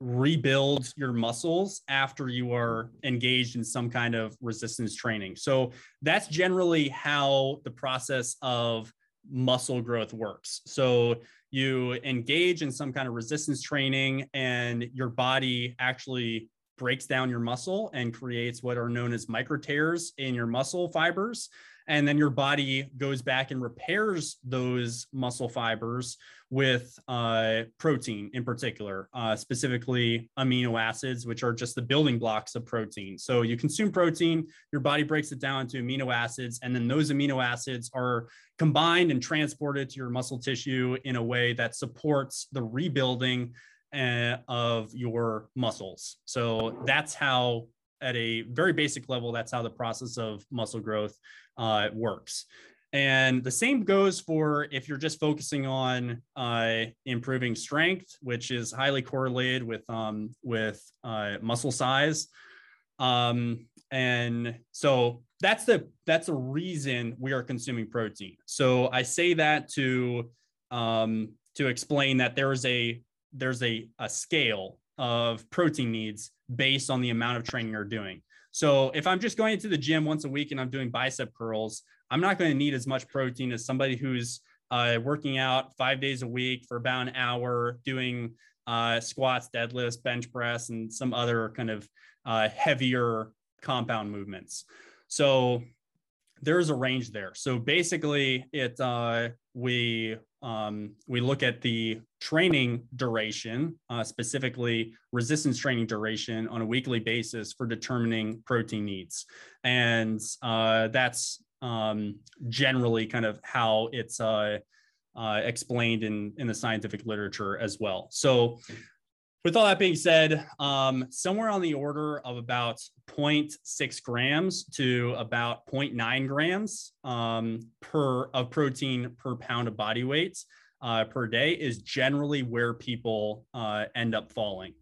rebuild your muscles after you are engaged in some kind of resistance training. So that's generally how the process of muscle growth works. So you engage in some kind of resistance training and your body actually breaks down your muscle and creates what are known as micro tears in your muscle fibers and then your body goes back and repairs those muscle fibers with uh, protein in particular, uh, specifically amino acids, which are just the building blocks of protein. So you consume protein, your body breaks it down into amino acids, and then those amino acids are combined and transported to your muscle tissue in a way that supports the rebuilding uh, of your muscles. So that's how at a very basic level, that's how the process of muscle growth uh, it works. And the same goes for if you're just focusing on uh, improving strength, which is highly correlated with um, with uh, muscle size. Um, and so that's the that's the reason we are consuming protein. So I say that to um, to explain that there is a there's a, a scale of protein needs based on the amount of training you're doing. So if I'm just going into the gym once a week and I'm doing bicep curls, I'm not going to need as much protein as somebody who's uh, working out five days a week for about an hour, doing uh, squats, deadlifts, bench press, and some other kind of uh, heavier compound movements. So there's a range there. So basically, it uh, we um, we look at the training duration, uh, specifically resistance training duration, on a weekly basis for determining protein needs, and uh, that's um, generally kind of how it's uh, uh, explained in in the scientific literature as well. So with all that being said, um, somewhere on the order of about 0.6 grams to about 0.9 grams um, per of protein per pound of body weight uh, per day is generally where people uh, end up falling.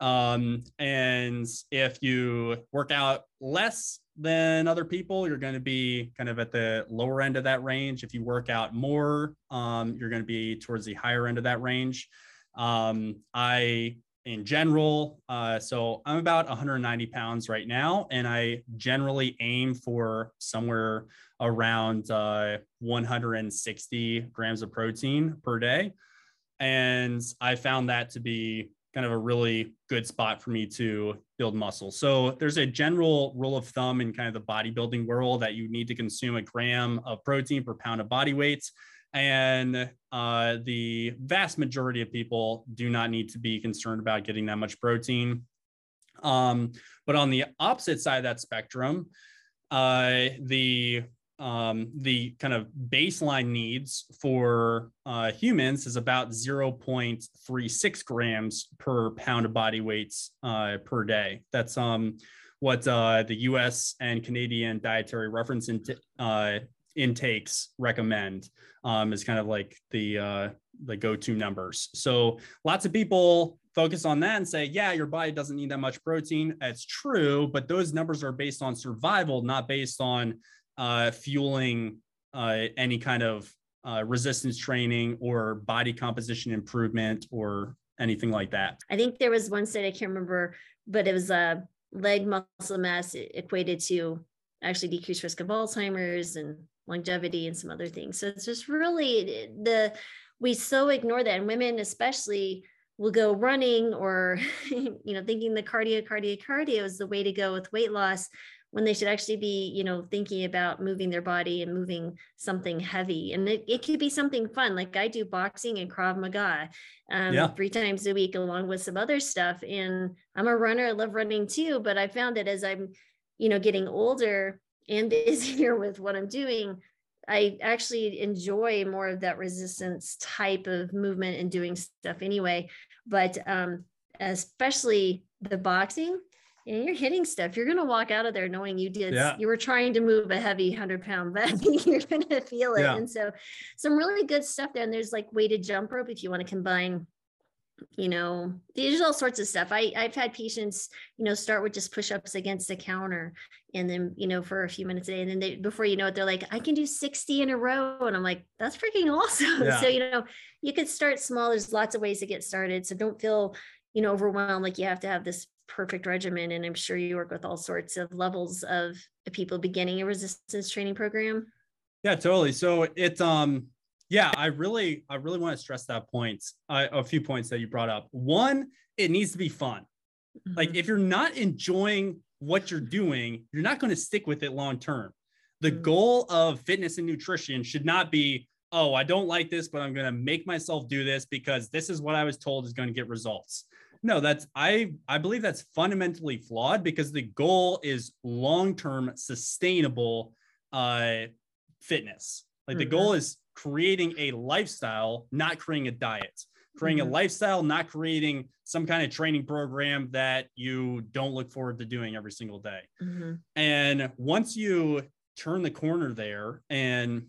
Um, and if you work out less than other people, you're going to be kind of at the lower end of that range. If you work out more, um, you're going to be towards the higher end of that range. Um, I, in general, uh, so I'm about 190 pounds right now, and I generally aim for somewhere around uh, 160 grams of protein per day. And I found that to be kind of a really good spot for me to build muscle. So there's a general rule of thumb in kind of the bodybuilding world that you need to consume a gram of protein per pound of body weight. And uh, the vast majority of people do not need to be concerned about getting that much protein. Um, but on the opposite side of that spectrum, uh, the um, the kind of baseline needs for uh, humans is about 0.36 grams per pound of body weight uh, per day. That's um, what uh, the US and Canadian dietary reference in, intakes recommend um, is kind of like the uh, the go-to numbers. So lots of people focus on that and say, yeah, your body doesn't need that much protein. That's true, but those numbers are based on survival, not based on uh, fueling uh, any kind of uh, resistance training or body composition improvement or anything like that. I think there was one study I can't remember, but it was a leg muscle mass equated to actually decreased risk of Alzheimer's and longevity and some other things. So it's just really the we so ignore that, and women especially will go running or you know thinking the cardio cardio cardio is the way to go with weight loss when they should actually be you know thinking about moving their body and moving something heavy. And it, it could be something fun. Like i do boxing and krav maga um, yeah. three times a week along with some other stuff. And i'm a runner. I love running too but i found that as i'm you know getting older and busier with what i'm doing I actually enjoy more of that resistance type of movement and doing stuff anyway. But um, especially the boxing, and you're hitting stuff. You're gonna walk out of there knowing you did. Yeah. You were trying to move a heavy hundred pound bag. you're gonna feel it. Yeah. And so, some really good stuff there. And there's like weighted jump rope if you want to combine you know there's all sorts of stuff. I i've had patients you know start with just push-ups against the counter and then you know for a few minutes a day and then they before you know it they're like i can do 60 in a row and i'm like that's freaking awesome. Yeah. so you know you could start small. There's lots of ways to get started so don't feel you know overwhelmed like you have to have this perfect regimen and i'm sure you work with all sorts of levels of people beginning a resistance training program. Yeah totally. So it um yeah i really i really want to stress that point uh, a few points that you brought up one it needs to be fun mm-hmm. like if you're not enjoying what you're doing you're not going to stick with it long term the mm-hmm. goal of fitness and nutrition should not be oh i don't like this but i'm going to make myself do this because this is what i was told is going to get results no that's i i believe that's fundamentally flawed because the goal is long term sustainable uh fitness like mm-hmm. the goal is creating a lifestyle, not creating a diet. Creating mm-hmm. a lifestyle, not creating some kind of training program that you don't look forward to doing every single day. Mm-hmm. And once you turn the corner there and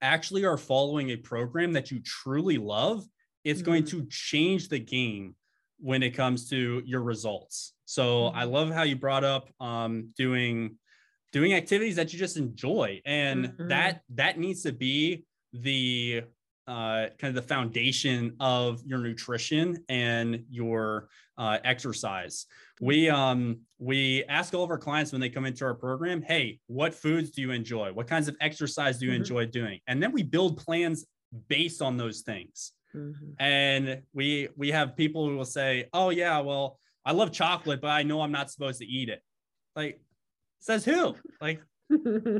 actually are following a program that you truly love, it's mm-hmm. going to change the game when it comes to your results. So I mm-hmm. love how you brought up um, doing doing activities that you just enjoy, and mm-hmm. that that needs to be the uh, kind of the foundation of your nutrition and your uh, exercise. We um, we ask all of our clients when they come into our program, "Hey, what foods do you enjoy? What kinds of exercise do you mm-hmm. enjoy doing?" And then we build plans based on those things. Mm-hmm. And we we have people who will say, "Oh yeah, well, I love chocolate, but I know I'm not supposed to eat it." Like, says who? Like,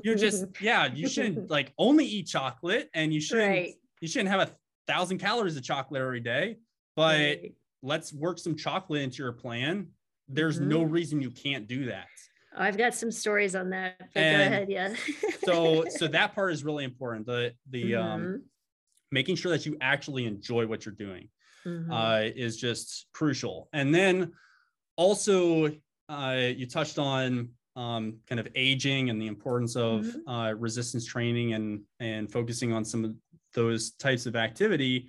you're just yeah you shouldn't like only eat chocolate and you shouldn't right. you shouldn't have a thousand calories of chocolate every day but right. let's work some chocolate into your plan there's mm-hmm. no reason you can't do that I've got some stories on that. Go ahead, yeah. so so that part is really important. The the um, mm-hmm. um making sure that you actually enjoy what you're doing mm-hmm. uh is just crucial. And then also uh you touched on um, kind of aging and the importance of mm-hmm. uh, resistance training and and focusing on some of those types of activity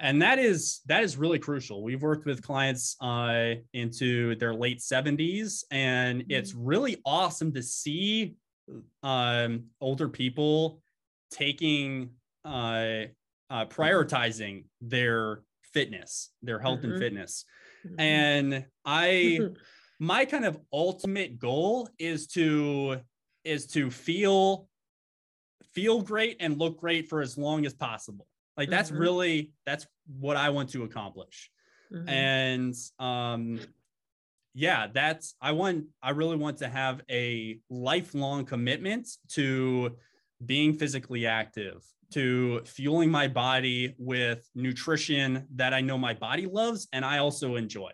and that is that is really crucial we've worked with clients uh, into their late 70s and mm-hmm. it's really awesome to see um, older people taking uh, uh, prioritizing their fitness their health mm-hmm. and fitness mm-hmm. and i my kind of ultimate goal is to is to feel feel great and look great for as long as possible like that's mm-hmm. really that's what i want to accomplish mm-hmm. and um yeah that's i want i really want to have a lifelong commitment to being physically active to fueling my body with nutrition that i know my body loves and i also enjoy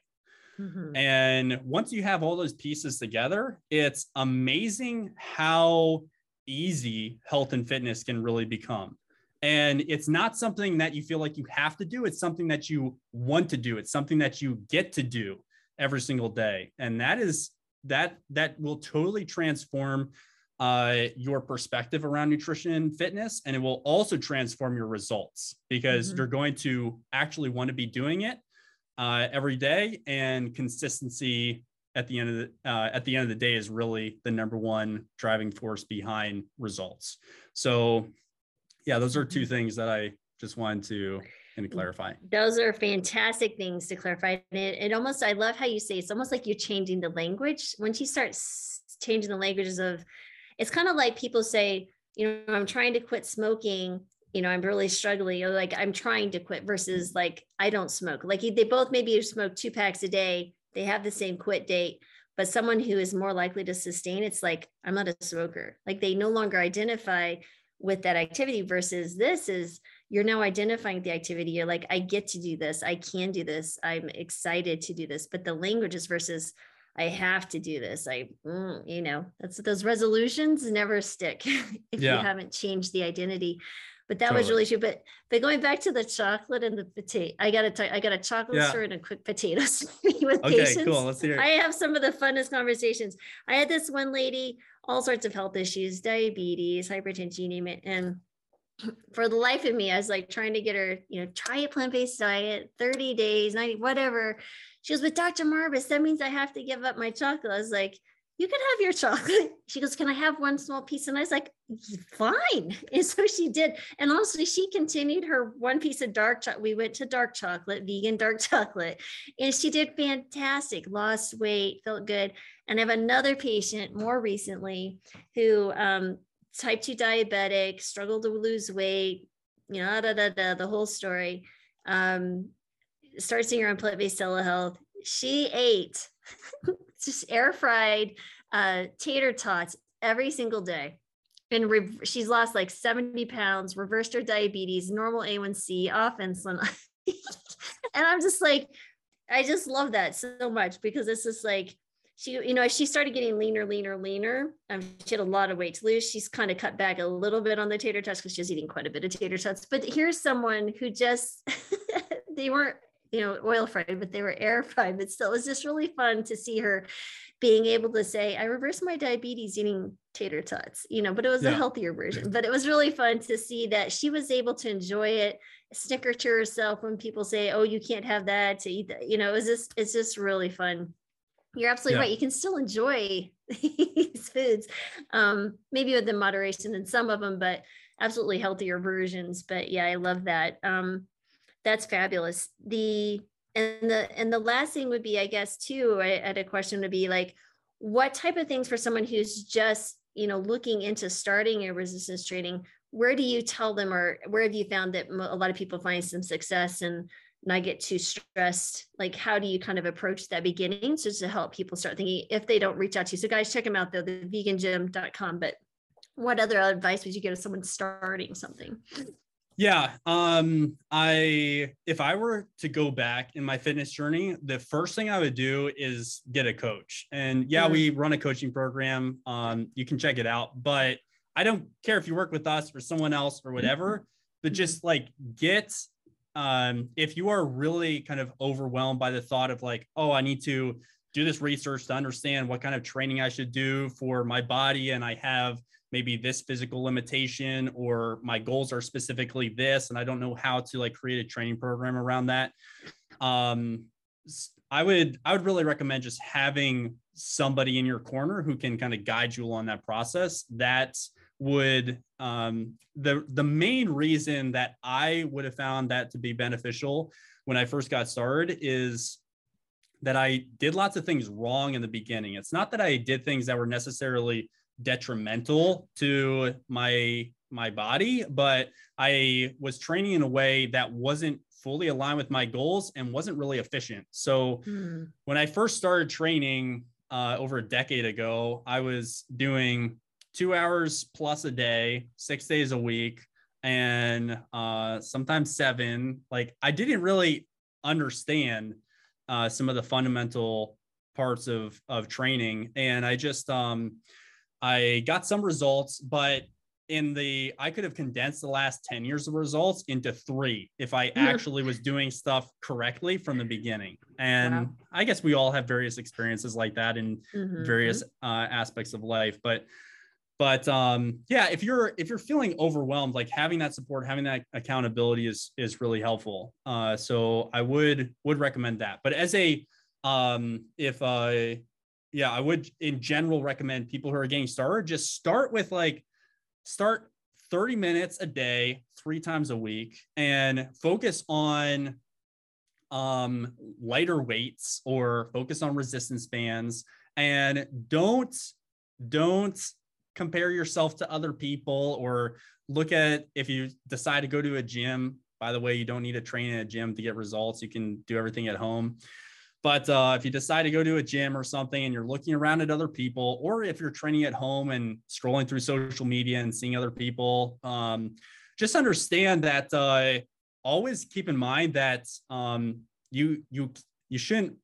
Mm-hmm. And once you have all those pieces together, it's amazing how easy health and fitness can really become. And it's not something that you feel like you have to do, it's something that you want to do, it's something that you get to do every single day. And that is that that will totally transform uh, your perspective around nutrition and fitness, and it will also transform your results because mm-hmm. you're going to actually want to be doing it uh, every day, and consistency at the end of the uh, at the end of the day is really the number one driving force behind results. So, yeah, those are two mm-hmm. things that I just wanted to and Mm. clarify. Those are fantastic things to clarify. And it, it almost, I love how you say it's almost like you're changing the language. Once you start changing the languages of, it's kind of like people say, you know, I'm trying to quit smoking. You know, I'm really struggling. Or like I'm trying to quit versus like I don't smoke. Like they both maybe smoke two packs a day. They have the same quit date, but someone who is more likely to sustain, it's like I'm not a smoker. Like they no longer identify with that activity versus this is you're now identifying the activity. You're like, I get to do this. I can do this. I'm excited to do this. But the language is versus I have to do this. I, mm, you know, that's those resolutions never stick if Yeah. you haven't changed the identity. But that was really true. But but going back to the chocolate and the potato, I got to I got a chocolate Yeah. story and a quick potato with Okay, patients. cool. Let's hear it. I have some of the funnest conversations. I had this one lady, all sorts of health issues, diabetes, hypertension, you name it. And for the life of me, I was like trying to get her, you know, try a plant-based diet, 30 days, 90, whatever. She goes, but Dr. Marvis, that means I have to give up my chocolate. I was like, you can have your chocolate. She goes, can I have one small piece? And I was like, fine. And so she did. And honestly, she continued her one piece of dark chocolate. We went to dark chocolate, vegan dark chocolate, and she did fantastic, lost weight, felt good. And I have another patient more recently who um, type 2 diabetic, struggled to lose weight, you know, da, da, da, the whole story. Um, started seeing her on plant-based telehealth. She ate just air fried uh, tater tots every single day. And re- she's lost like 70 pounds, reversed her diabetes, normal A1C, off insulin. and I'm just like, I just love that so much because it's just like she, you know, she started getting leaner, leaner, leaner. Um, she had a lot of weight to lose. She's kind of cut back a little bit on the tater tots because she's eating quite a bit of tater tots. But here's someone who just they weren't, you know, oil fried, but they were air fried. But still, it was just really fun to see her being able to say, I reversed my diabetes eating tater tots, you know, but it was a healthier version. But it was really fun to see that she was able to enjoy it, snicker to herself when people say, Oh, you can't have that to eat that. You know, it's just it's just really fun. You're absolutely Yeah. right. You can still enjoy these foods, um, maybe with the moderation in some of them, but absolutely healthier versions. But yeah, I love that. Um, that's fabulous. The and the and the last thing would be, I guess, too. I had a question would be like, what type of things for someone who's just you know looking into starting a resistance training? Where do you tell them, or where have you found that a lot of people find some success and not get too stressed? Like, how do you kind of approach that beginning so to help people start thinking if they don't reach out to you? So, guys, check them out though, the vegangym.com. But what other advice would you give to someone starting something? Yeah. Um, I if I were to go back in my fitness journey, the first thing I would do is get a coach. And yeah, Mm. we run a coaching program. Um, you can check it out, but I don't care if you work with us or someone else or whatever, but just like get um if you are really kind of overwhelmed by the thought of like, oh, I need to do this research to understand what kind of training I should do for my body and I have maybe this physical limitation or my goals are specifically this and i don't know how to like create a training program around that. Um i would i would really recommend just having somebody in your corner who can kind of guide you along that process. That would um the the main reason that i would have found that to be beneficial when i first got started is that i did lots of things wrong in the beginning. It's not that i did things that were necessarily detrimental to my my body but i was training in a way that wasn't fully aligned with my goals and wasn't really efficient. So Hmm. when i first started training uh, over a decade ago i was doing two hours plus a day six days a week and uh, sometimes seven. Like i didn't really understand uh, some of the fundamental parts of of training. And i just um I got some results, but in the I could have condensed the last 10 years of results into three if I actually was doing stuff correctly from the beginning. And Wow. I guess we all have various experiences like that in Mhm. various uh, aspects of life. But but um yeah, if you're if you're feeling overwhelmed, like having that support, having that accountability is is really helpful. Uh so I would would recommend that. But as a um if uh yeah, I would in general recommend people who are getting started just start with like start 30 minutes a day, three times a week, and focus on um, lighter weights or focus on resistance bands. And don't don't compare yourself to other people or look at if you decide to go to a gym. By the way you don't need to train in a gym to get results. You can do everything at home but uh, if you decide to go to a gym or something and you're looking around at other people, or if you're training at home and scrolling through social media and seeing other people, um, just understand that uh, always keep in mind that um, you you you shouldn't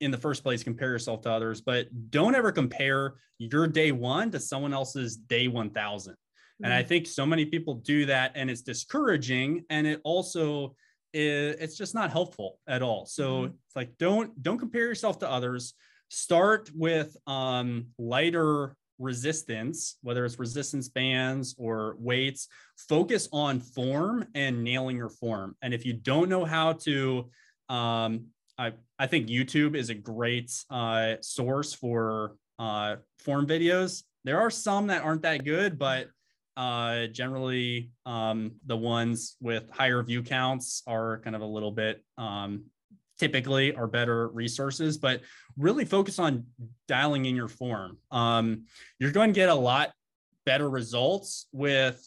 in the first place compare yourself to others, but don't ever compare your day one to someone else's day 1000. Mm-hmm. And I mm-hmm. think so many people do that and it's discouraging. And it also, it's just not helpful at all. So mm-hmm. it's like, don't, don't compare yourself to others. Start with um, lighter resistance, whether it's resistance bands or weights, focus on form and nailing your form. And if you don't know how to, um, I, I think YouTube is a great uh, source for uh, form videos. There are some that aren't that good, but uh, generally um, the ones with higher view counts are kind of a little bit um, typically are better resources, but really focus on dialing in your form. Um, you're going to get a lot better results with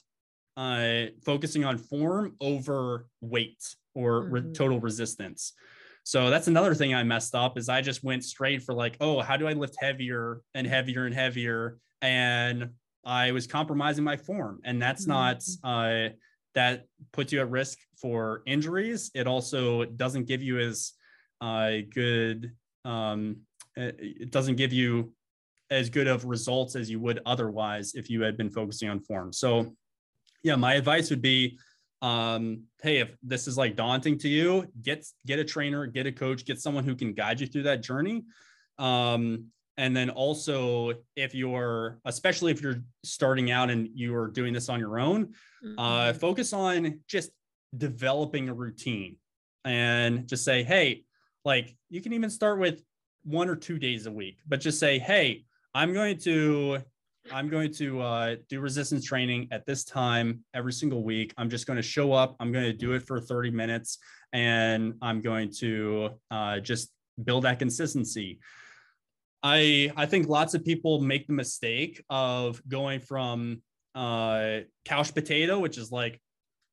uh, focusing on form over weight or mm-hmm. re- total resistance. So that's another thing I messed up is I just went straight for like, oh, how do I lift heavier and heavier and heavier? And I was compromising my form. And that's not mm-hmm. uh that puts you at risk for injuries. It also doesn't give you as uh good um it doesn't give you as good of results as you would otherwise if you had been focusing on form. So yeah, my advice would be um, hey, if this is like daunting to you, get get a trainer, get a coach, get someone who can guide you through that journey. Um, and then also, if you're, especially if you're starting out and you are doing this on your own, uh, mm-hmm. uh, focus on just developing a routine and just say, hey, like you can even start with one or two days a week, but just say, hey, I'm going to I'm going to uh, do resistance training at this time every single week. I'm just going to show up. I'm going to do it for 30 minutes and I'm going to uh, just build that consistency. I, I think lots of people make the mistake of going from uh, couch potato, which is like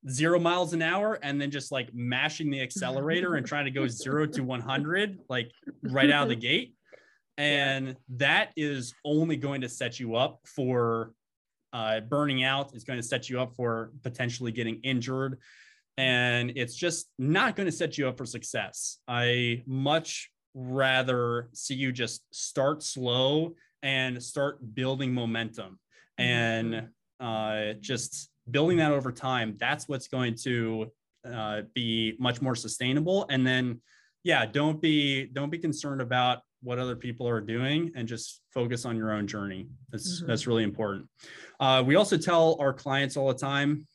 zero miles an hour, and then just like mashing the accelerator and trying to go zero to 100, like right out of the gate. And yeah. that is only going to set you up for uh, burning out. Is going to set you up for potentially getting injured. And it's just not going to set you up for success. I much rather see you just start slow and start building momentum mm-hmm. and uh, just building that over time that's what's going to uh, be much more sustainable and then yeah don't be don't be concerned about what other people are doing and just focus on your own journey. That's mm-hmm. that's really important. Uh, we also tell our clients all the time,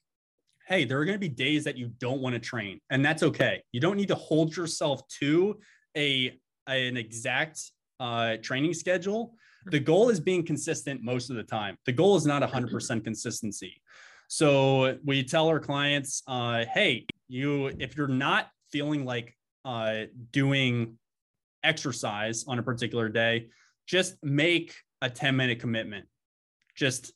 hey, there are going to be days that you don't want to train, and that's okay. You don't need to hold yourself to a an exact uh, training schedule. The goal is being consistent most of the time. The goal is not 100% consistency. So we tell our clients, uh, hey, you if you're not feeling like uh, doing exercise on a particular day, just make a 10 minute commitment. Just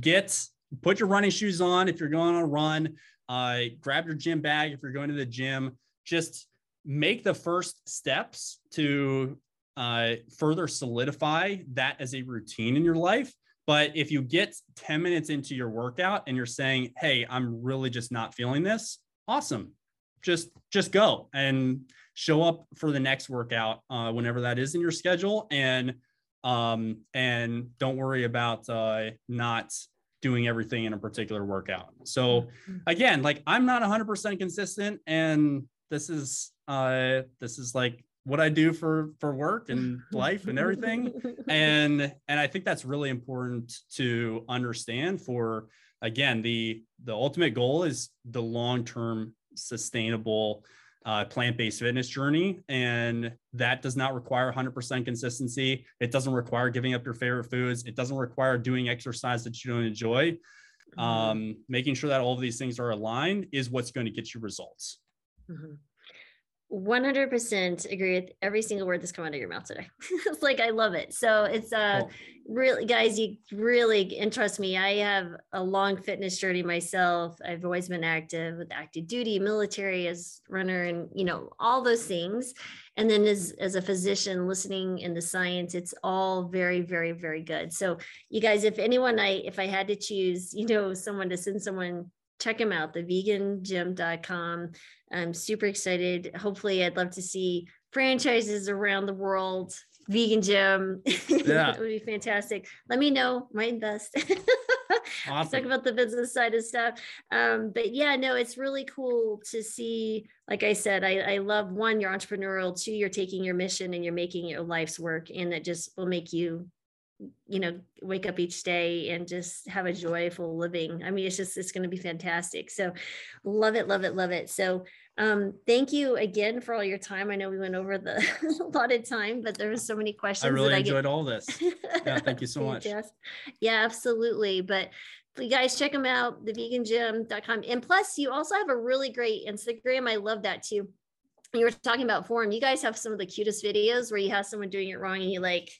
get, put your running shoes on if you're going on a run, uh, grab your gym bag if you're going to the gym. Just make the first steps to uh, further solidify that as a routine in your life. But if you get 10 minutes into your workout and you're saying, hey, I'm really just not feeling this, awesome. Just just go. And show up for the next workout uh, whenever that is in your schedule and um, and don't worry about uh, not doing everything in a particular workout so mm-hmm. again like i'm not 100% consistent and this is uh this is like what i do for for work and life and everything. And and i think that's really important to understand for again the the ultimate goal is the long term sustainable uh, plant-based fitness journey. And that does not require 100% consistency. It doesn't require giving up your favorite foods. It doesn't require doing exercise that you don't enjoy. Mm-hmm. um, making sure that all of these things are aligned is what's going to get you results. Mm-hmm. 100% agree with every single word that's come out of your mouth today. it's like I love it. So it's uh cool. really guys, you really and trust me, I have a long fitness journey myself. I've always been active with active duty, military as runner and you know, all those things. And then as as a physician listening in the science, it's all very very very good. So you guys if anyone I if I had to choose, you know, someone to send someone check them out, thevegangym.com. I'm super excited. Hopefully, I'd love to see franchises around the world. Vegan gym. Yeah. it would be fantastic. Let me know. Might invest. awesome. Talk about the business side of stuff. Um, but yeah, no, it's really cool to see. Like I said, I, I love one, you're entrepreneurial. Two, you're taking your mission and you're making your life's work, and that just will make you you know wake up each day and just have a joyful living. I mean it's just it's going to be fantastic. So love it love it love it. So um thank you again for all your time. I know we went over the allotted time but there was so many questions i really enjoyed I get... all this. Yeah thank you so much. Yeah absolutely. But you guys check them out thevegangym.com and plus you also have a really great instagram. I love that too. You were talking about form you guys have some of the cutest videos where you have someone doing it wrong and you like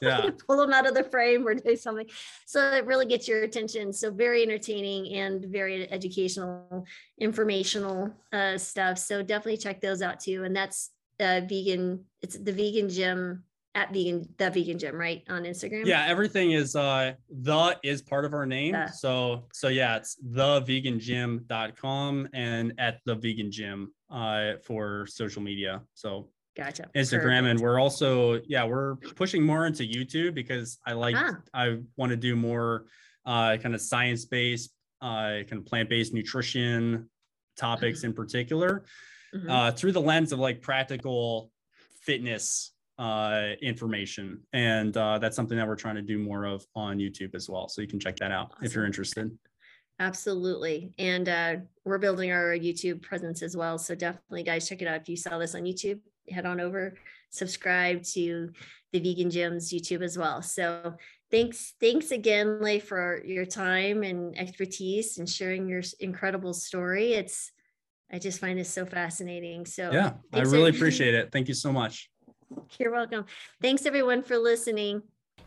yeah. pull them out of the frame or do something. So it really gets your attention. So very entertaining and very educational, informational uh, stuff. So definitely check those out too. And that's uh, vegan. It's the vegan gym at vegan the vegan gym right on instagram yeah everything is uh the is part of our name the. so so yeah it's thevegangym.com and at the vegan gym uh for social media so Gotcha. Instagram. Perfect. And we're also, yeah, we're pushing more into YouTube because I like, ah. I want to do more uh, kind of science based, uh, kind of plant based nutrition topics mm-hmm. in particular mm-hmm. uh, through the lens of like practical fitness uh, information. And uh, that's something that we're trying to do more of on YouTube as well. So you can check that out awesome. if you're interested. Absolutely. And uh, we're building our YouTube presence as well. So definitely, guys, check it out. If you saw this on YouTube, head on over, subscribe to the Vegan Gyms YouTube as well. So thanks, thanks again, Leif, for your time and expertise and sharing your incredible story. It's I just find this so fascinating. So yeah, I really appreciate it. Thank you so much. You're welcome. Thanks everyone for listening.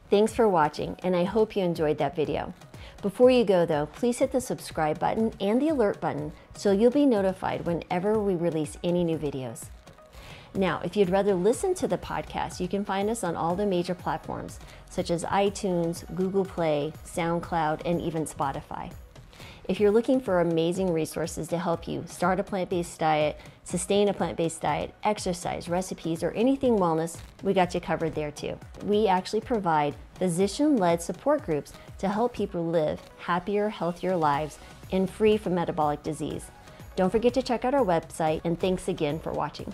Thanks for watching, and I hope you enjoyed that video. Before you go though, please hit the subscribe button and the alert button so you'll be notified whenever we release any new videos. Now, if you'd rather listen to the podcast, you can find us on all the major platforms such as iTunes, Google Play, SoundCloud, and even Spotify. If you're looking for amazing resources to help you start a plant based diet, sustain a plant based diet, exercise, recipes, or anything wellness, we got you covered there too. We actually provide physician led support groups to help people live happier, healthier lives and free from metabolic disease. Don't forget to check out our website, and thanks again for watching.